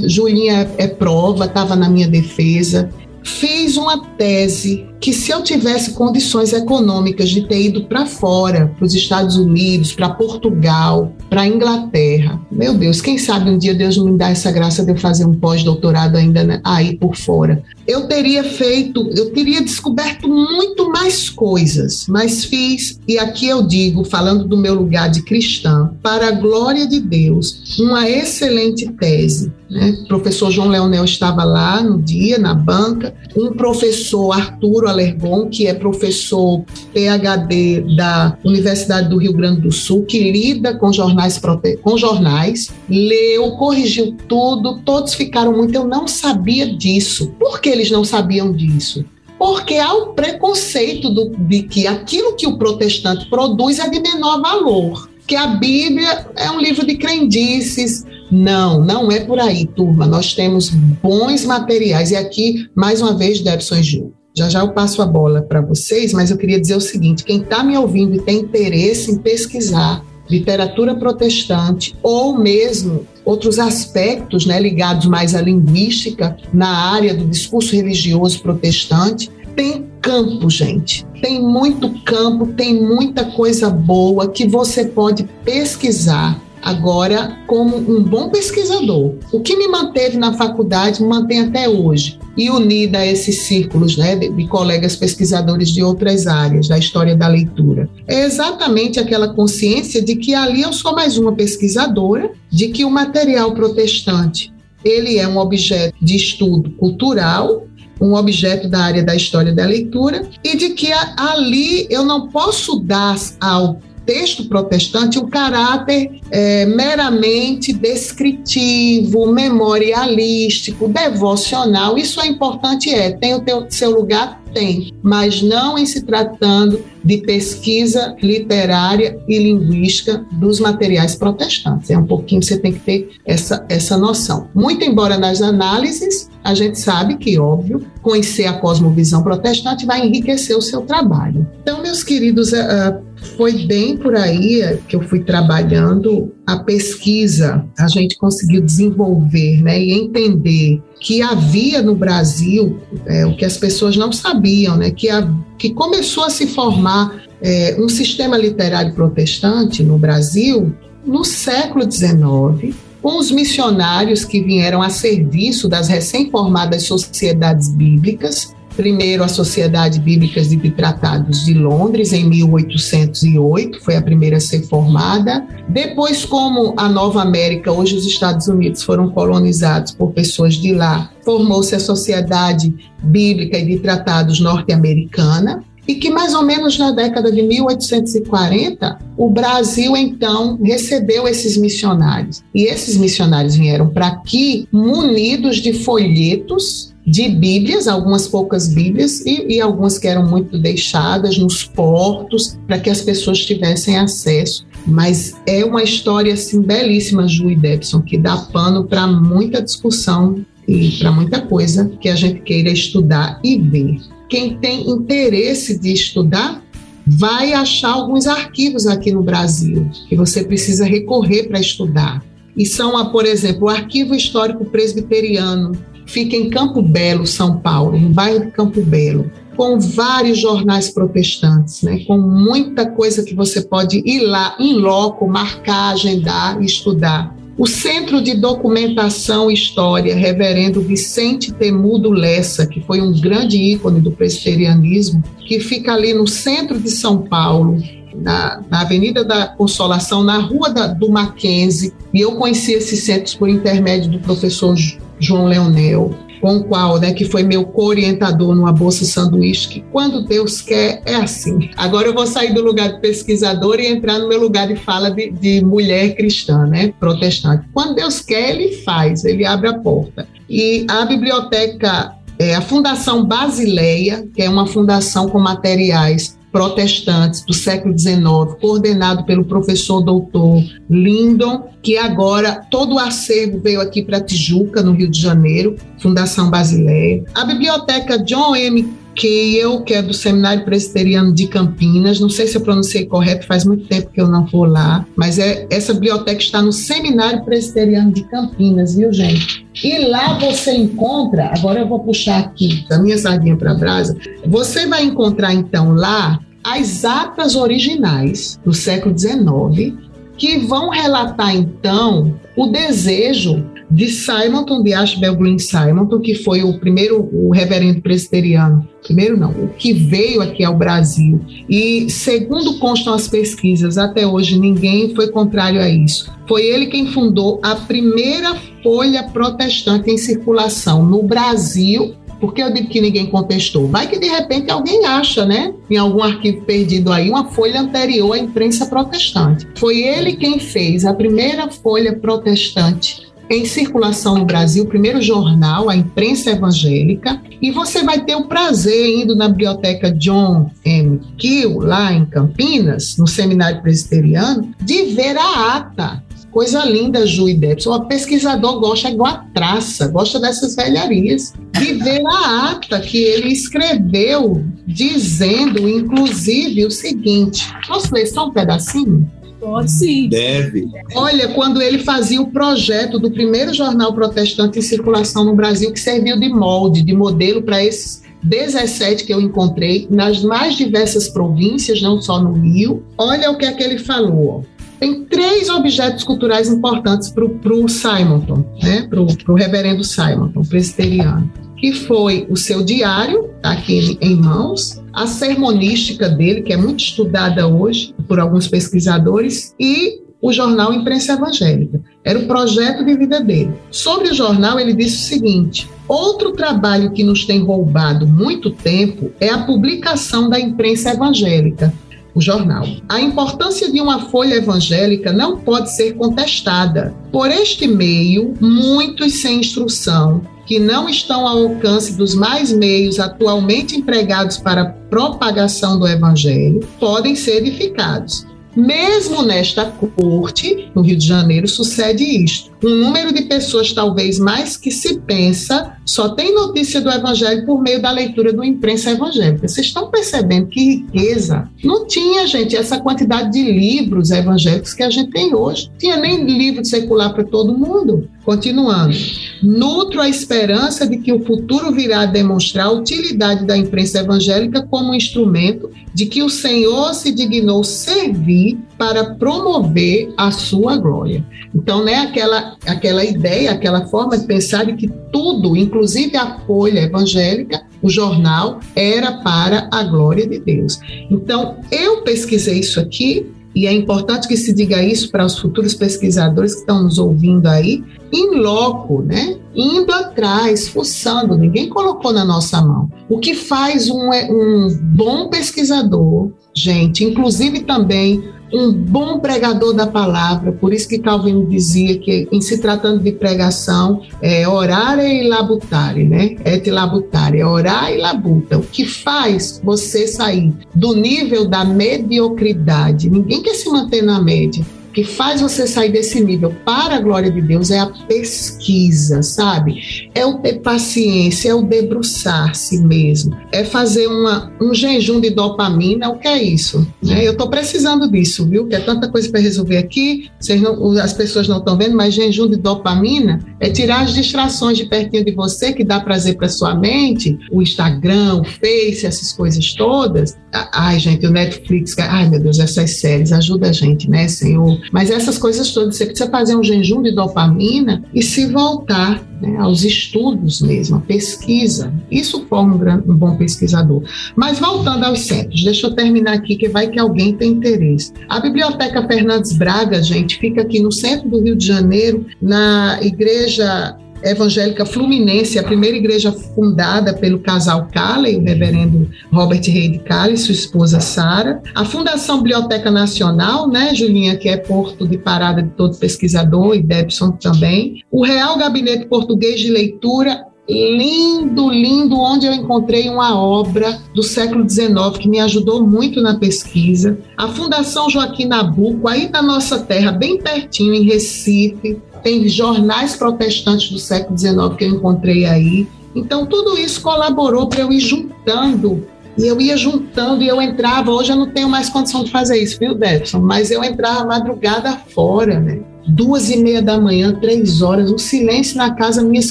Julinha é, é prova, estava na minha defesa fiz uma tese que se eu tivesse condições econômicas de ter ido para fora, para os Estados Unidos, para Portugal, para Inglaterra, meu Deus, quem sabe um dia Deus me dá essa graça de eu fazer um pós-doutorado ainda né, aí por fora. Eu teria feito, eu teria descoberto muito mais coisas, mas fiz, e aqui eu digo, falando do meu lugar de cristã, para a glória de Deus, uma excelente tese Né? O professor João Leonel estava lá no dia, na banca. Um professor, Arturo Alergon, que é professor PhD da Universidade do Rio Grande do Sul, que lida com jornais, com jornais leu, corrigiu tudo. Todos ficaram muito. Eu não sabia disso. Por que eles não sabiam disso? porque há o preconceito do, de que aquilo que o protestante produz é de menor valor, que a Bíblia é um livro de crendices. Não, não é por aí, turma. Nós temos bons materiais. E aqui, mais uma vez, Debson e Ju. Já já eu passo a bola para vocês, mas eu queria dizer o seguinte: quem está me ouvindo e tem interesse em pesquisar literatura protestante ou mesmo outros aspectos né, ligados mais à linguística na área do discurso religioso protestante. Tem campo, gente. Tem muito campo, tem muita coisa boa que você pode pesquisar agora como um bom pesquisador. O que me manteve na faculdade me mantém até hoje. E unida a esses círculos né, de, de, colegas pesquisadores de outras áreas da história da leitura. É exatamente aquela consciência de que ali eu sou mais uma pesquisadora, de que o material protestante ele é um objeto de estudo cultural um objeto da área da história da leitura e de que ali eu não posso dar ao texto protestante o caráter é, meramente descritivo, memorialístico, devocional. Isso é importante, é. Tem o teu, seu lugar? Tem, mas não em se tratando de pesquisa literária e linguística dos materiais protestantes. É um pouquinho, você tem que ter essa, essa noção. Muito embora nas análises, a gente sabe que, óbvio, conhecer a cosmovisão protestante vai enriquecer o seu trabalho. Então, meus queridos, uh, foi bem por aí que eu fui trabalhando a pesquisa, a gente conseguiu desenvolver né, e entender que havia no Brasil é, o que as pessoas não sabiam, né, que, a, que começou a se formar é, um sistema literário protestante no Brasil no século XIX, com os missionários que vieram a serviço das recém-formadas sociedades bíblicas Primeiro, a Sociedade Bíblica de Tratados de Londres, em 1808, foi a primeira a ser formada. Depois, como a Nova América, hoje os Estados Unidos foram colonizados por pessoas de lá, formou-se a Sociedade Bíblica e de Tratados Norte-Americana, e que mais ou menos na década de 1840, o Brasil então recebeu esses missionários. E esses missionários vieram para aqui munidos de folhetos de Bíblias, algumas poucas Bíblias, e, e, algumas que eram muito deixadas nos portos para que as pessoas tivessem acesso. Mas é uma história assim, belíssima, Ju e Debson, que dá pano para muita discussão e para muita coisa que a gente queira estudar e ver. Quem tem interesse de estudar, vai achar alguns arquivos aqui no Brasil que você precisa recorrer para estudar. E são, por exemplo, o Arquivo Histórico Presbiteriano, fica em Campo Belo, São Paulo, no bairro de Campo Belo, com vários jornais protestantes, né, com muita coisa que você pode ir lá, em loco, marcar, agendar e estudar. O Centro de Documentação e História, Reverendo Vicente Temudo Lessa, que foi um grande ícone do presbiterianismo, que fica ali no centro de São Paulo, na, na, Avenida da Consolação, na Rua da, do Mackenzie, e eu conheci esses centros por intermédio do professor João Leonel, com o qual, né, que foi meu co-orientador numa bolsa sanduíche, que quando Deus quer, é assim. Agora eu vou sair do lugar de pesquisador e entrar no meu lugar de fala de, de mulher cristã, né, protestante. Quando Deus quer, ele faz, ele abre a porta. E a biblioteca, é, a Fundação Basileia, que é uma fundação com materiais protestantes do século XIX, coordenado pelo professor doutor Lindon, que agora todo o acervo veio aqui para Tijuca, no Rio de Janeiro, Fundação Basileia. A biblioteca John M que eu, que é do Seminário Presbiteriano de Campinas, não sei se eu pronunciei correto, faz muito tempo que eu não vou lá, mas é, essa biblioteca está no Seminário Presbiteriano de Campinas, viu, gente? E lá você encontra, agora eu vou puxar aqui da minha sardinha para a brasa, você vai encontrar então lá as atas originais do século XIX, que vão relatar então o desejo de Simonton, de Ashbel Green Simonton, que foi o primeiro, o reverendo presbiteriano, primeiro não, o que veio aqui ao Brasil. E, segundo constam as pesquisas, até hoje ninguém foi contrário a isso. Foi ele quem fundou a primeira folha protestante em circulação no Brasil por que eu digo que ninguém contestou? Vai que de repente alguém acha, né, em algum arquivo perdido aí, uma folha anterior à imprensa protestante. Foi ele quem fez a primeira folha protestante em circulação no Brasil, o primeiro jornal, a imprensa evangélica, e você vai ter o prazer, indo na biblioteca John M. Kill, lá em Campinas, no seminário presbiteriano, de ver a ata Coisa linda, Ju e Debson. O pesquisador gosta igual a traça, gosta dessas velharias. E ver a ata que ele escreveu, dizendo, inclusive, o seguinte: posso ler só um pedacinho?
Pode sim.
Deve.
Olha, quando ele fazia o projeto do primeiro jornal protestante em circulação no Brasil, que serviu de molde, de modelo para esses 17 que eu encontrei nas mais diversas províncias, não só no Rio. Olha o que é que ele falou tem três objetos culturais importantes para o Simonton, né? para o reverendo Simonton, presbiteriano, que foi o seu diário, tá aqui em mãos, a sermonística dele, que é muito estudada hoje por alguns pesquisadores, e o jornal Imprensa Evangélica. Era o projeto de vida dele. Sobre o jornal, ele disse o seguinte: outro trabalho que nos tem roubado muito tempo é a publicação da imprensa evangélica o jornal. A importância de uma folha evangélica não pode ser contestada. Por este meio, muitos sem instrução, que não estão ao alcance dos mais meios atualmente empregados para propagação do evangelho, podem ser edificados. Mesmo nesta corte, no Rio de Janeiro, sucede isto. Um número de pessoas, talvez mais que se pensa, só tem notícia do Evangelho por meio da leitura do imprensa evangélica. Vocês estão percebendo que riqueza? Não tinha, gente, essa quantidade de livros evangélicos que a gente tem hoje. Não tinha nem livro secular para todo mundo. Continuando. Nutro a esperança de que o futuro virá demonstrar a utilidade da imprensa evangélica como instrumento de que o Senhor se dignou servir para promover a sua glória. Então, né, aquela, aquela ideia, aquela forma de pensar de que tudo, inclusive a folha evangélica, o jornal, era para a glória de Deus. Então, eu pesquisei isso aqui, e é importante que se diga isso para os futuros pesquisadores que estão nos ouvindo aí, em loco, né? Indo atrás, fuçando, ninguém colocou na nossa mão. O que faz um, um bom pesquisador, gente, inclusive também um bom pregador da palavra, por isso que Calvino dizia que em se tratando de pregação, é orar e labutare, né? Et labutare, é orar e labuta. O que faz você sair do nível da mediocridade? Ninguém quer se manter na média que faz você sair desse nível para a glória de Deus é a pesquisa, sabe? É o ter paciência, é o debruçar-se mesmo, é fazer uma, um jejum de dopamina. O que é isso? Né? Eu estou precisando disso, viu? Que é tanta coisa para resolver aqui, não, as pessoas não estão vendo, mas jejum de dopamina é tirar as distrações de pertinho de você, que dá prazer para sua mente, o Instagram, o Face, essas coisas todas. Ai, gente, o Netflix, ai meu Deus, essas séries, ajuda a gente, né, Senhor? Mas essas coisas todas, você precisa fazer um jejum de dopamina e se voltar né, aos estudos mesmo, a pesquisa. Isso forma um, grande, um bom pesquisador. Mas voltando aos centros, deixa eu terminar aqui, que vai que alguém tem interesse. A Biblioteca Fernandes Braga, gente, fica aqui no centro do Rio de Janeiro, na igreja evangélica fluminense, a primeira igreja fundada pelo casal Calley, o reverendo Robert Reid Calley sua esposa Sara. A Fundação Biblioteca Nacional, né, Julinha, que é porto de parada de todo pesquisador, e Debson também. O Real Gabinete Português de Leitura lindo, lindo, onde eu encontrei uma obra do século XIX que me ajudou muito na pesquisa. A Fundação Joaquim Nabuco, aí na nossa terra, bem pertinho, em Recife, tem jornais protestantes do século XIX que eu encontrei aí. Então, tudo isso colaborou para eu ir juntando. E eu ia juntando e eu entrava. Hoje eu não tenho mais condição de fazer isso, viu, Debson? Mas eu entrava madrugada fora, né? Duas e meia da manhã, três horas, um silêncio na casa, minhas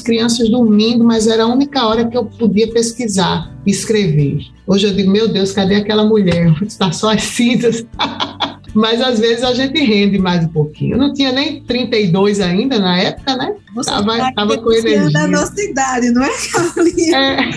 crianças dormindo, mas era a única hora que eu podia pesquisar, escrever. Hoje eu digo, meu Deus, cadê aquela mulher? Está só as cinzas. mas às vezes a gente rende mais um pouquinho. Eu não tinha nem 32 ainda na época, né?
Você tava, tá tava com energia. da nossa idade, não é, Carlinha? É.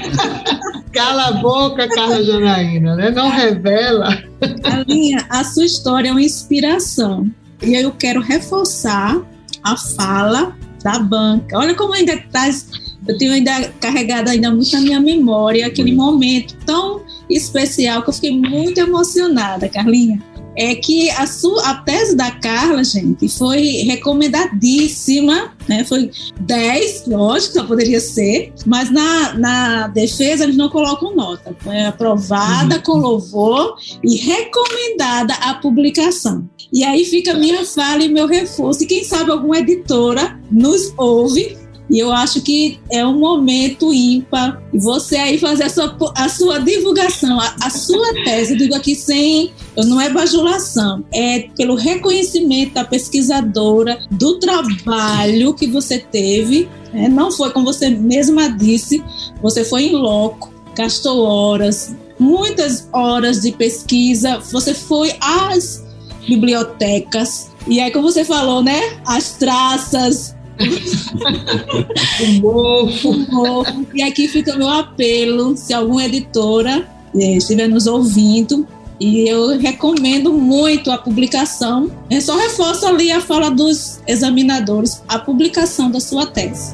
Cala a boca, Carla Janaína, né? Não revela.
Carlinha, a sua história é uma inspiração. E eu quero reforçar a fala da banca. Olha como ainda traz, eu tenho ainda carregado ainda muito na minha memória aquele momento tão especial que eu fiquei muito emocionada, Carlinha é que a, sua, a tese da Carla, gente, foi recomendadíssima, né? Foi 10, lógico, só poderia ser, mas na, na defesa eles não colocam nota. Foi aprovada uhum. com louvor e recomendada a publicação. E aí fica minha fala e meu reforço. E quem sabe alguma editora nos ouve e eu acho que é um momento ímpar. Você aí fazer a sua, a sua divulgação, a, a sua tese, digo aqui sem, não é bajulação, é pelo reconhecimento da pesquisadora, do trabalho que você teve. Né? Não foi, como você mesma disse, você foi em loco, gastou horas, muitas horas de pesquisa, você foi às bibliotecas. E aí, como você falou, né? As traças,
o mofo.
Mofo. E aqui fica o meu apelo, se alguma editora eh, estiver nos ouvindo, e eu recomendo muito a publicação. Eu só reforço ali a fala dos examinadores, a publicação da sua tese.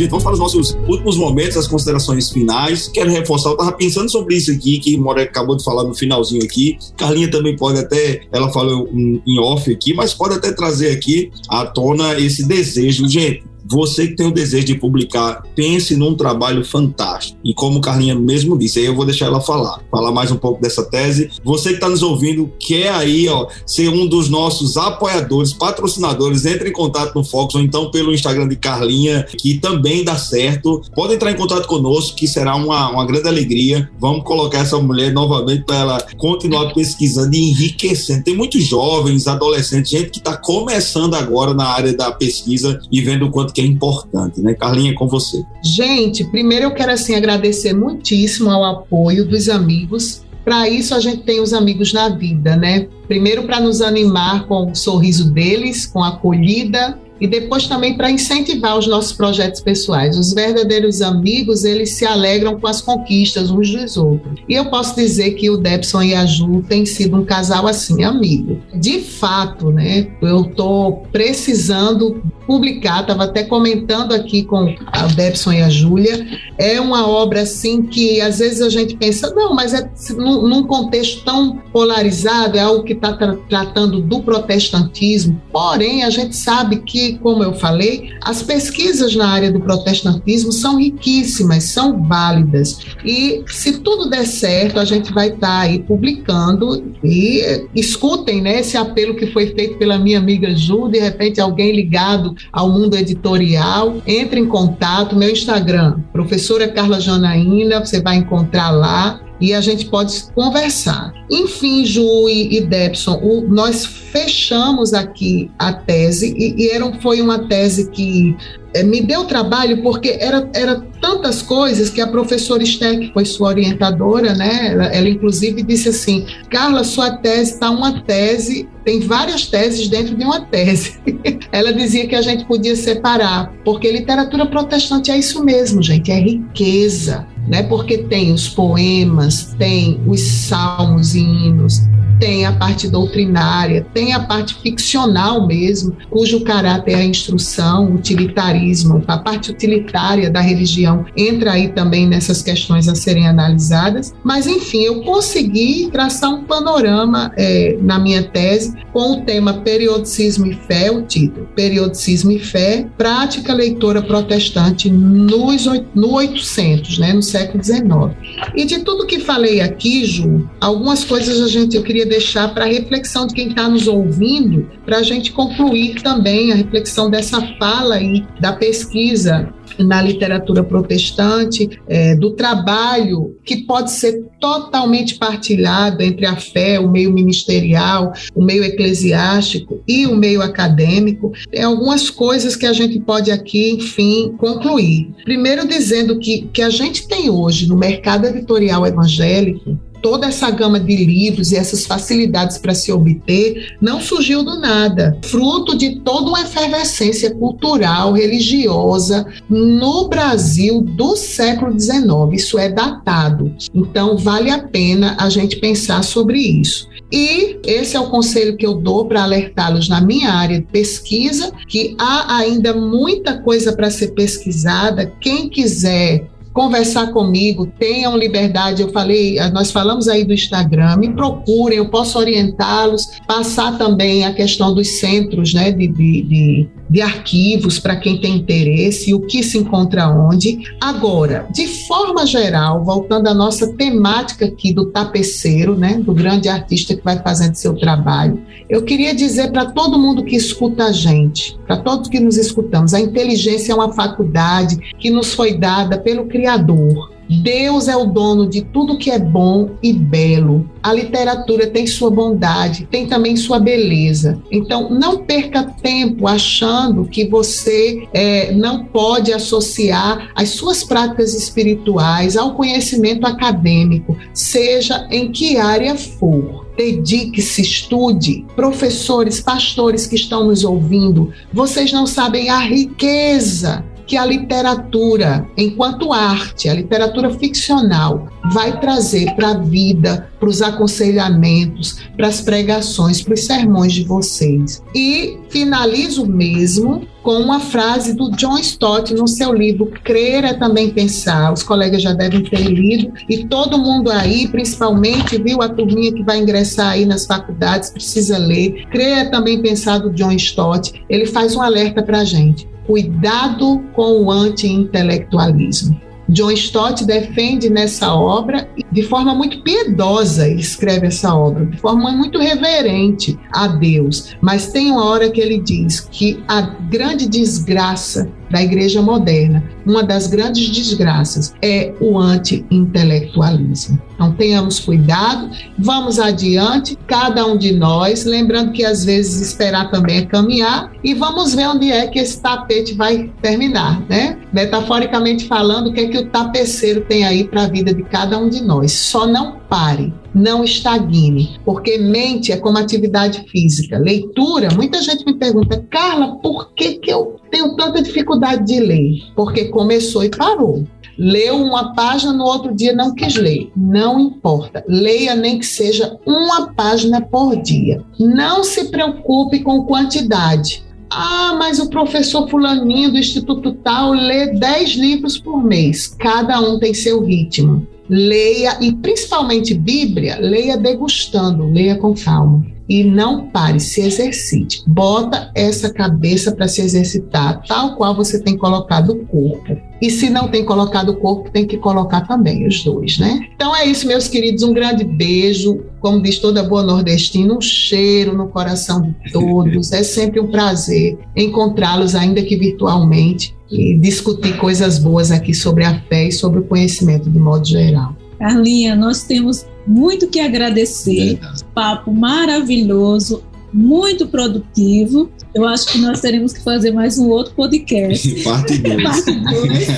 Gente, vamos para os nossos últimos momentos, as considerações finais. Quero reforçar, eu estava pensando sobre isso aqui, que More acabou de falar no finalzinho aqui. Carlinha também pode até, ela falou em off aqui, mas pode até trazer aqui à tona esse desejo. Gente, você que tem o desejo de publicar, pense num trabalho fantástico. E como Carlinha mesmo disse, aí eu vou deixar ela falar, falar mais um pouco dessa tese. Você que está nos ouvindo, quer aí ó, ser um dos nossos apoiadores, patrocinadores, entre em contato no Fox ou então pelo Instagram de Carlinha, que também dá certo. Pode entrar em contato conosco, que será uma, uma grande alegria. Vamos colocar essa mulher novamente para ela continuar pesquisando e enriquecendo. Tem muitos jovens, adolescentes, gente que está começando agora na área da pesquisa e vendo o quanto que é importante, né? Carlinha, com você.
Gente, primeiro eu quero assim agradecer muitíssimo ao apoio dos amigos. Para isso a gente tem os amigos na vida, né? Primeiro para nos animar com o sorriso deles, com a acolhida, e depois também para incentivar os nossos projetos pessoais. Os verdadeiros amigos, eles se alegram com as conquistas uns dos outros. E eu posso dizer que o Debson e a Ju têm sido um casal assim, amigo. De fato, né? Eu estou precisando publicar, estava até comentando aqui com a Debson e a Júlia, é uma obra assim que às vezes a gente pensa, não, mas é num, contexto tão polarizado, é algo que está tra tratando do protestantismo, porém a gente sabe que como eu falei, as pesquisas na área do protestantismo são riquíssimas, são válidas. E se tudo der certo, a gente vai estar tá aí publicando e escutem né, esse apelo que foi feito pela minha amiga Ju, de repente alguém ligado ao mundo editorial, entre em contato, meu Instagram, professora Carla Janaína, você vai encontrar lá e a gente pode conversar. Enfim, Ju e, e Debson, o, nós fechamos aqui a tese e, e era, foi uma tese que é, me deu trabalho porque era, era tantas coisas que a professora Esté, que foi sua orientadora, né, ela, ela inclusive disse assim, Carla, sua tese está uma tese, tem várias teses dentro de uma tese. ela dizia que a gente podia separar, porque literatura protestante é isso mesmo, gente, é riqueza, né, porque tem os poemas, tem os salmos e hinos, tem a parte doutrinária, tem a parte ficcional mesmo, cujo caráter é a instrução, o utilitarismo, a parte utilitária da religião entra aí também nessas questões a serem analisadas. Mas, enfim, eu consegui traçar um panorama é, na minha tese com o tema Periodicismo e Fé, o título, Periodicismo e Fé, Prática Leitora Protestante nos, no 800, né, no século XIX. E de tudo que falei aqui, Ju, algumas coisas a gente, eu queria deixar para a reflexão de quem está nos ouvindo, para a gente concluir também a reflexão dessa fala aí da pesquisa na literatura protestante, é, do trabalho que pode ser totalmente partilhado entre a fé, o meio ministerial, o meio eclesiástico e o meio acadêmico. Tem algumas coisas que a gente pode aqui, enfim, concluir. Primeiro, dizendo que, que a gente tem hoje no mercado editorial evangélico toda essa gama de livros e essas facilidades para se obter não surgiu do nada, fruto de toda uma efervescência cultural, religiosa no Brasil do século XIX. Isso é datado. Então, vale a pena a gente pensar sobre isso. E esse é o conselho que eu dou para alertá-los na minha área de pesquisa, que há ainda muita coisa para ser pesquisada. Quem quiser conversar comigo, tenham liberdade. Eu falei, nós falamos aí do Instagram, me procurem, eu posso orientá-los, passar também a questão dos centros né, de, de, de, de arquivos para quem tem interesse, o que se encontra onde. Agora, de forma geral, voltando à nossa temática aqui do tapeceiro, né, do grande artista que vai fazendo seu trabalho, eu queria dizer para todo mundo que escuta a gente, para todos que nos escutamos, a inteligência é uma faculdade que nos foi dada pelo Criador. Deus é o dono de tudo que é bom e belo. A literatura tem sua bondade, tem também sua beleza. Então, não perca tempo achando que você é, não pode associar as suas práticas espirituais ao conhecimento acadêmico, seja em que área for dedique-se, estude. Professores, pastores que estão nos ouvindo, vocês não sabem a riqueza que a literatura, enquanto arte, a literatura ficcional, vai trazer para a vida, para os aconselhamentos, para as pregações, para os sermões de vocês. E finalizo mesmo com uma frase do John Stott no seu livro Crer é também pensar. Os colegas já devem ter lido e todo mundo aí, principalmente, viu a turminha que vai ingressar aí nas faculdades, precisa ler. Crer é também pensar do John Stott. Ele faz um alerta para a gente Cuidado com o anti-intelectualismo. John Stott defende nessa obra, de forma muito piedosa, ele escreve essa obra, de forma muito reverente a Deus. Mas tem uma hora que ele diz que a grande desgraça da igreja moderna, uma das grandes desgraças é o anti-intelectualismo. Então tenhamos cuidado, vamos adiante, cada um de nós, lembrando que às vezes esperar também é caminhar e vamos ver onde é que esse tapete vai terminar, né? Metaforicamente falando, o que é que o tapeceiro tem aí para a vida de cada um de nós. Só não pare, não estagne, porque mente é como atividade física. Leitura, muita gente me pergunta, Carla, por que, que eu tenho tanta dificuldade de ler? Porque começou e parou. Leu uma página, no outro dia não quis ler. Não importa. Leia nem que seja uma página por dia. Não se preocupe com quantidade. Ah, mas o professor Fulaninho do Instituto Tal lê 10 livros por mês. Cada um tem seu ritmo leia, e principalmente Bíblia, leia degustando, leia com calma. E não pare, se exercite. Bota essa cabeça para se exercitar, tal qual você tem colocado o corpo. E se não tem colocado o corpo, tem que colocar também os dois, né? Então é isso, meus queridos. Um grande beijo. Como diz toda boa nordestina, um cheiro no coração de todos. É sempre um prazer encontrá-los, ainda que virtualmente e discutir coisas boas aqui sobre a fé e sobre o conhecimento de modo geral.
Carlinha, nós temos muito que agradecer. Papo maravilhoso, muito produtivo. Eu acho que nós teremos que fazer mais um outro podcast.
Parte 2. Parte 2.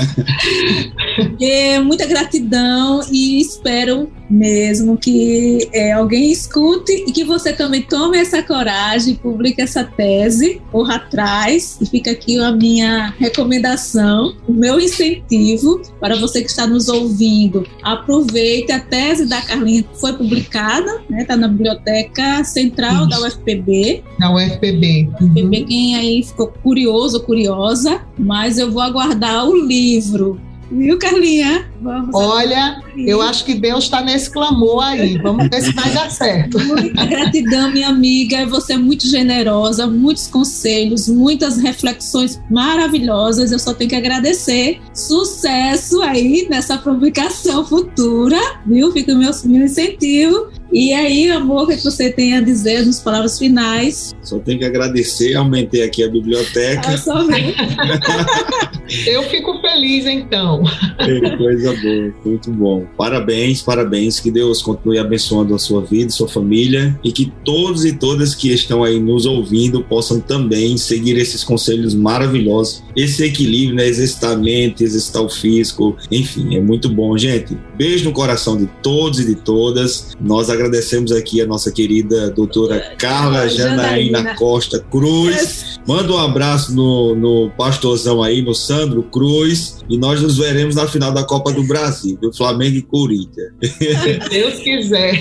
é, muita gratidão e espero mesmo que é, alguém escute e que você também tome essa coragem, publique essa tese, corra atrás e fica aqui a minha recomendação, o meu incentivo para você que está nos ouvindo. Aproveite a tese da Carlinha que foi publicada, está né, tá na Biblioteca Central Isso. da UFPB.
Na UFPB.
UFPB, quem aí ficou curioso ou curiosa, mas eu vou aguardar o livro Viu, Carlinha?
Vamos Olha, eu acho que Deus está nesse clamor aí. Vamos ver se vai dar certo.
Muita gratidão, minha amiga. Você é muito generosa, muitos conselhos, muitas reflexões maravilhosas. Eu só tenho que agradecer. Sucesso aí nessa publicação futura, viu? Fica o meu, meu incentivo. E aí, amor, o que você tem a dizer nas palavras finais?
Só tenho que agradecer, aumentei aqui a biblioteca. Ah, só
Eu fico feliz, então.
Que coisa boa, muito bom. Parabéns, parabéns. Que Deus continue abençoando a sua vida, sua família e que todos e todas que estão aí nos ouvindo possam também seguir esses conselhos maravilhosos. Esse equilíbrio, né? Exercitar a mente, exercitar o físico, enfim, é muito bom, gente. Beijo no coração de todos e de todas. Nós agradecemos agradecemos aqui a nossa querida doutora Carla Janaína Costa Cruz. Manda um abraço no, no pastorzão aí, no Sandro Cruz. E nós nos veremos na final da Copa do Brasil, do Flamengo e Corinthians.
Se Deus quiser.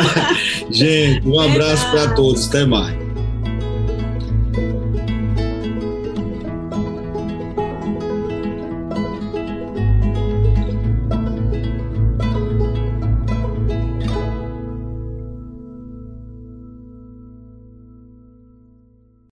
Gente, um abraço para todos. Até mais.